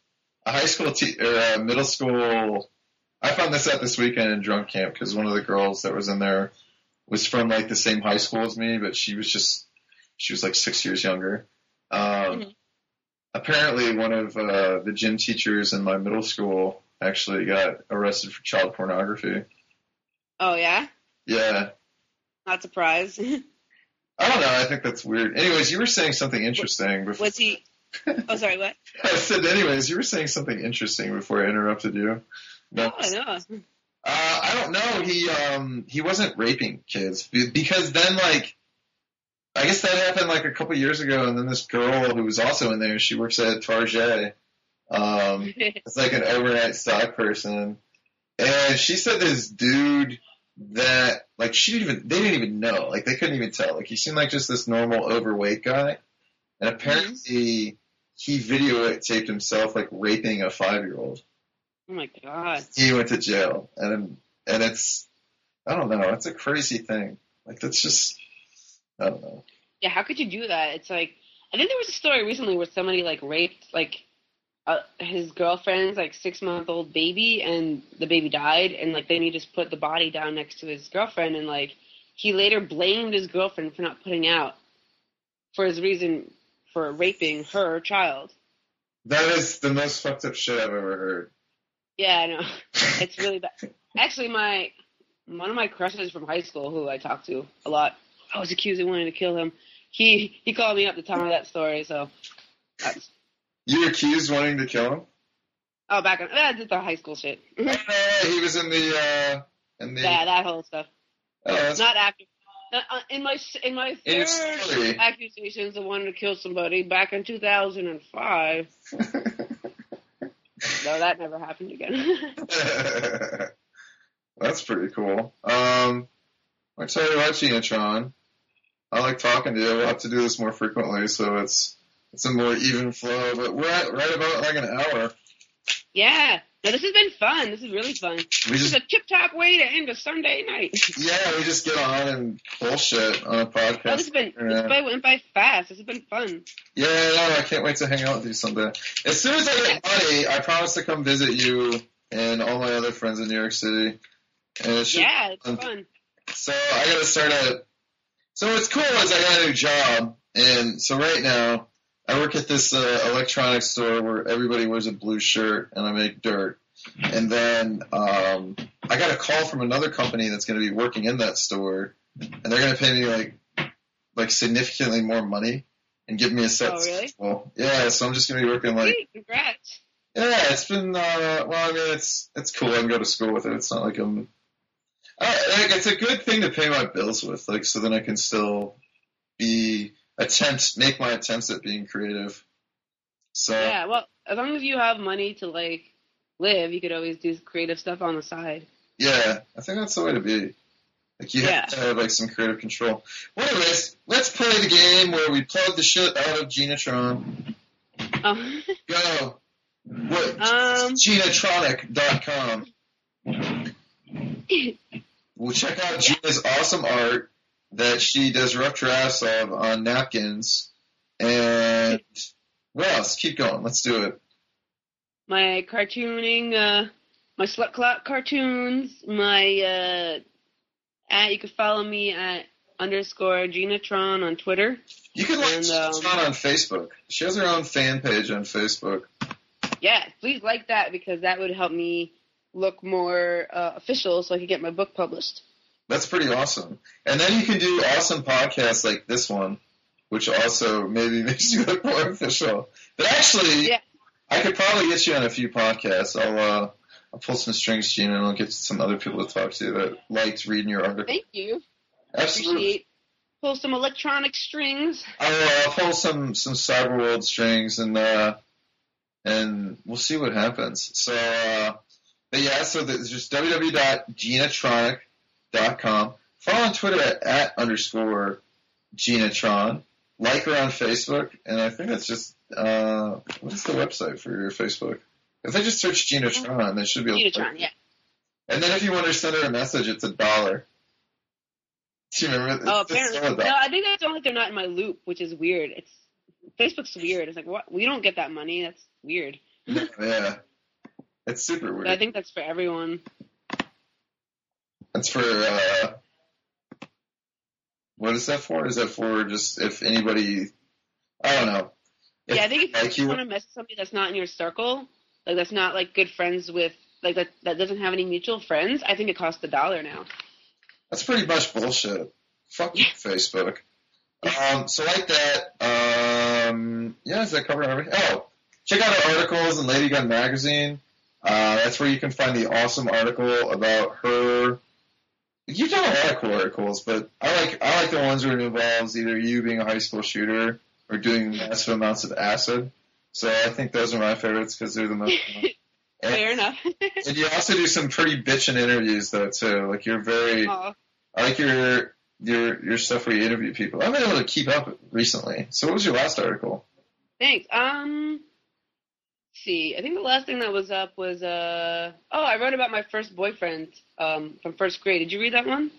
a high school te- or a middle school. I found this out this weekend in drunk camp because one of the girls that was in there was from like the same high school as me, but she was just she was like six years younger. Um, Mhm. Apparently, one of uh, the gym teachers in my middle school actually got arrested for child pornography. Oh yeah, Yeah, not surprised. I don't know. I think that's weird. Anyways, you were saying something interesting before. Was he? Oh, sorry. What? I said, anyways, you were saying something interesting before I interrupted you. No, Oh no. Uh, I don't know. He um he wasn't raping kids be- because then like I guess that happened like a couple years ago, and then this girl who was also in there, she works at Target. Um, it's like an overnight stock person, and she said this dude that like she didn't even they didn't even know like they couldn't even tell like he seemed like just this normal overweight guy, and apparently he videotaped himself like raping a five year old. Oh my god. He went to jail, and and it's I don't know, it's a crazy thing. Like that's just I don't know. Yeah, how could you do that? It's like I think there was a story recently where somebody like raped like uh, his girlfriend's like six month old baby, and the baby died, and like then he just put the body down next to his girlfriend, and like he later blamed his girlfriend for not putting out for his reason for raping her child. That is the most fucked up shit I've ever heard. Yeah, I know. It's really bad. Actually, my one of my crushes from high school, who I talked to a lot, I was accused of wanting to kill him. He he called me up to tell me that story. So that's You accused wanting to kill him? oh back on that's the high school shit. Uh, he was in the uh in the yeah that whole stuff. oh, Not after. Not- uh, In my in my third accusations of wanting to kill somebody back in 2005. No, that never happened again. That's pretty cool. Um, I tell you what, GinaTron, I like talking to you. We'll have to do this more frequently, so it's it's a more even flow. But we're at right about like an hour. yeah. No, this has been fun. This is really fun. We This is a tip top way to end a Sunday night. yeah, we just get on and bullshit on a podcast. Oh, this has been this Yeah. by, went by fast. This has been fun. Yeah, no, I can't wait to hang out with you someday. As soon as I get money, I promise to come visit you and all my other friends in New York City. And it Yeah, it's Um, fun. So I gotta start a. So what's cool is I got a new job, and so right now I work at this uh, electronics store where everybody wears a blue shirt, and I make dirt. And then um, I got a call from another company that's going to be working in that store, and they're going to pay me like like significantly more money and give me a set Oh, really? schedule. Yeah, so I'm just going to be working like Sweet, congrats. yeah, it's been uh well, I mean it's it's cool. I can go to school with it. It's not like I'm uh, like it's a good thing to pay my bills with, like so then I can still be attempt make my attempts at being creative. So Yeah, well, as long as you have money to like live, you could always do creative stuff on the side. yeah, I think that's the way to be. Like you have to have like some creative control. Well, anyways, let's play the game where we plug the shit out of GinaTron. Oh, Go. What? um, Ginatronic.com. Well, check out Gina's awesome art that she does rough drafts of on napkins. And what else? Keep going. Let's do it. my cartooning, uh, my slut clock cartoons, my uh, at you can follow me at underscore GinaTron on Twitter. You can like And, Gina um, Tron on Facebook. She has her own fan page on Facebook. Yeah, please like that because that would help me look more uh, official so I could get my book published. That's pretty awesome. And then you can do awesome podcasts like this one, which also maybe makes you look more official. But actually, Yeah. I could probably get you on a few podcasts. I'll uh, I'll pull some strings, Gina, and I'll get some other people to talk to that liked reading your article. Thank you. Absolutely. Appreciate. Pull some electronic strings. I'll, uh, pull some some Cyberworld strings and uh, and we'll see what happens. So, uh, but yeah, so there's just www.ginatronic.com. Follow on Twitter at, at underscore GinaTron. Like her on Facebook, and I think that's just uh, what is the website for your Facebook? If I just search GinaTron, they should be able to. GinaTron, yeah. And then if you want to send her a message, it's a dollar. Do you remember? Oh, It's apparently. No, I think that's only they're not in my loop, which is weird. It's Facebook's weird. It's like what? We don't get that money. That's weird. yeah, it's super weird. But I think that's for everyone. That's for uh what is that for? Is that for just if anybody I don't know. If yeah, I think if like you you want to mess with somebody that's not in your circle, like that's not like good friends with, like that that doesn't have any mutual friends, I think it costs a dollar now. that's pretty much bullshit. Fuck Yeah. Facebook. Um so like that, um yeah, does that cover everything? Oh, check out our articles in Ladygunn magazine. Uh that's where you can find the awesome article about her You've done a lot of cool articles, but I like I like the ones where it involves either you being a high school shooter or doing massive amounts of acid. So I think those are my favorites because they're the most. and, Fair enough. and you also do some pretty bitchin' interviews though too. Like you're very, Aw. I like your your your stuff where you interview people. I've been able to keep up recently. So what was your last article? Thanks. Um, see, I think the last thing that was up was uh oh, I wrote about my first boyfriend um from first grade. Did you read that one?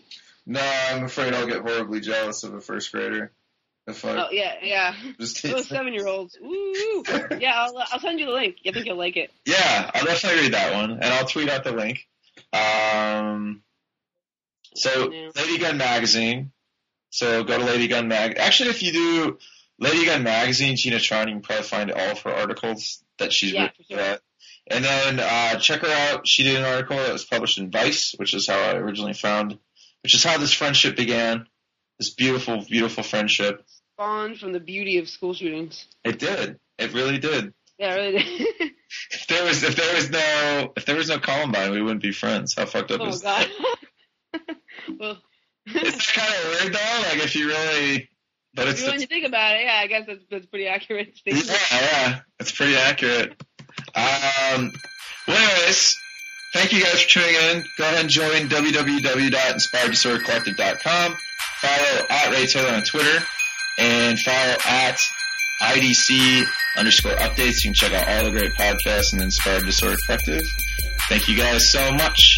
No, I'm afraid I'll get horribly jealous of a first grader. If I Oh yeah, yeah. just Those seven year olds. Ooh. Yeah, I'll uh, I'll send you the link. I think you'll like it. Yeah, I'll definitely read that one, and I'll tweet out the link. Um, so Yeah. Ladygunn Magazine. So go to Ladygunn Mag. Actually, if you do Ladygunn Magazine, Gina Tron, you can probably find all of her articles that she's Yeah, written. sure. that. And then uh, check her out. She did an article that was published in Vice, which is how I originally found, which is how this friendship began. This beautiful, beautiful friendship. Spawned from the beauty of school shootings. It did. It really did. Yeah, it really did. If there was, if there was no, if there was no Columbine, we wouldn't be friends. How fucked up oh is god. well, It's kind of weird though. Like if you really, but it's, when you think about it, yeah, I guess that's that's pretty accurate. yeah, yeah, it's pretty accurate. Um, well, anyways, thank you guys for tuning in. Go ahead and join www.inspireddisordercollective.com. Follow at Ray Taylor on Twitter and follow at IDC underscore updates. You can check out all the great podcasts and Inspired Disorder Collective. Thank you guys so much.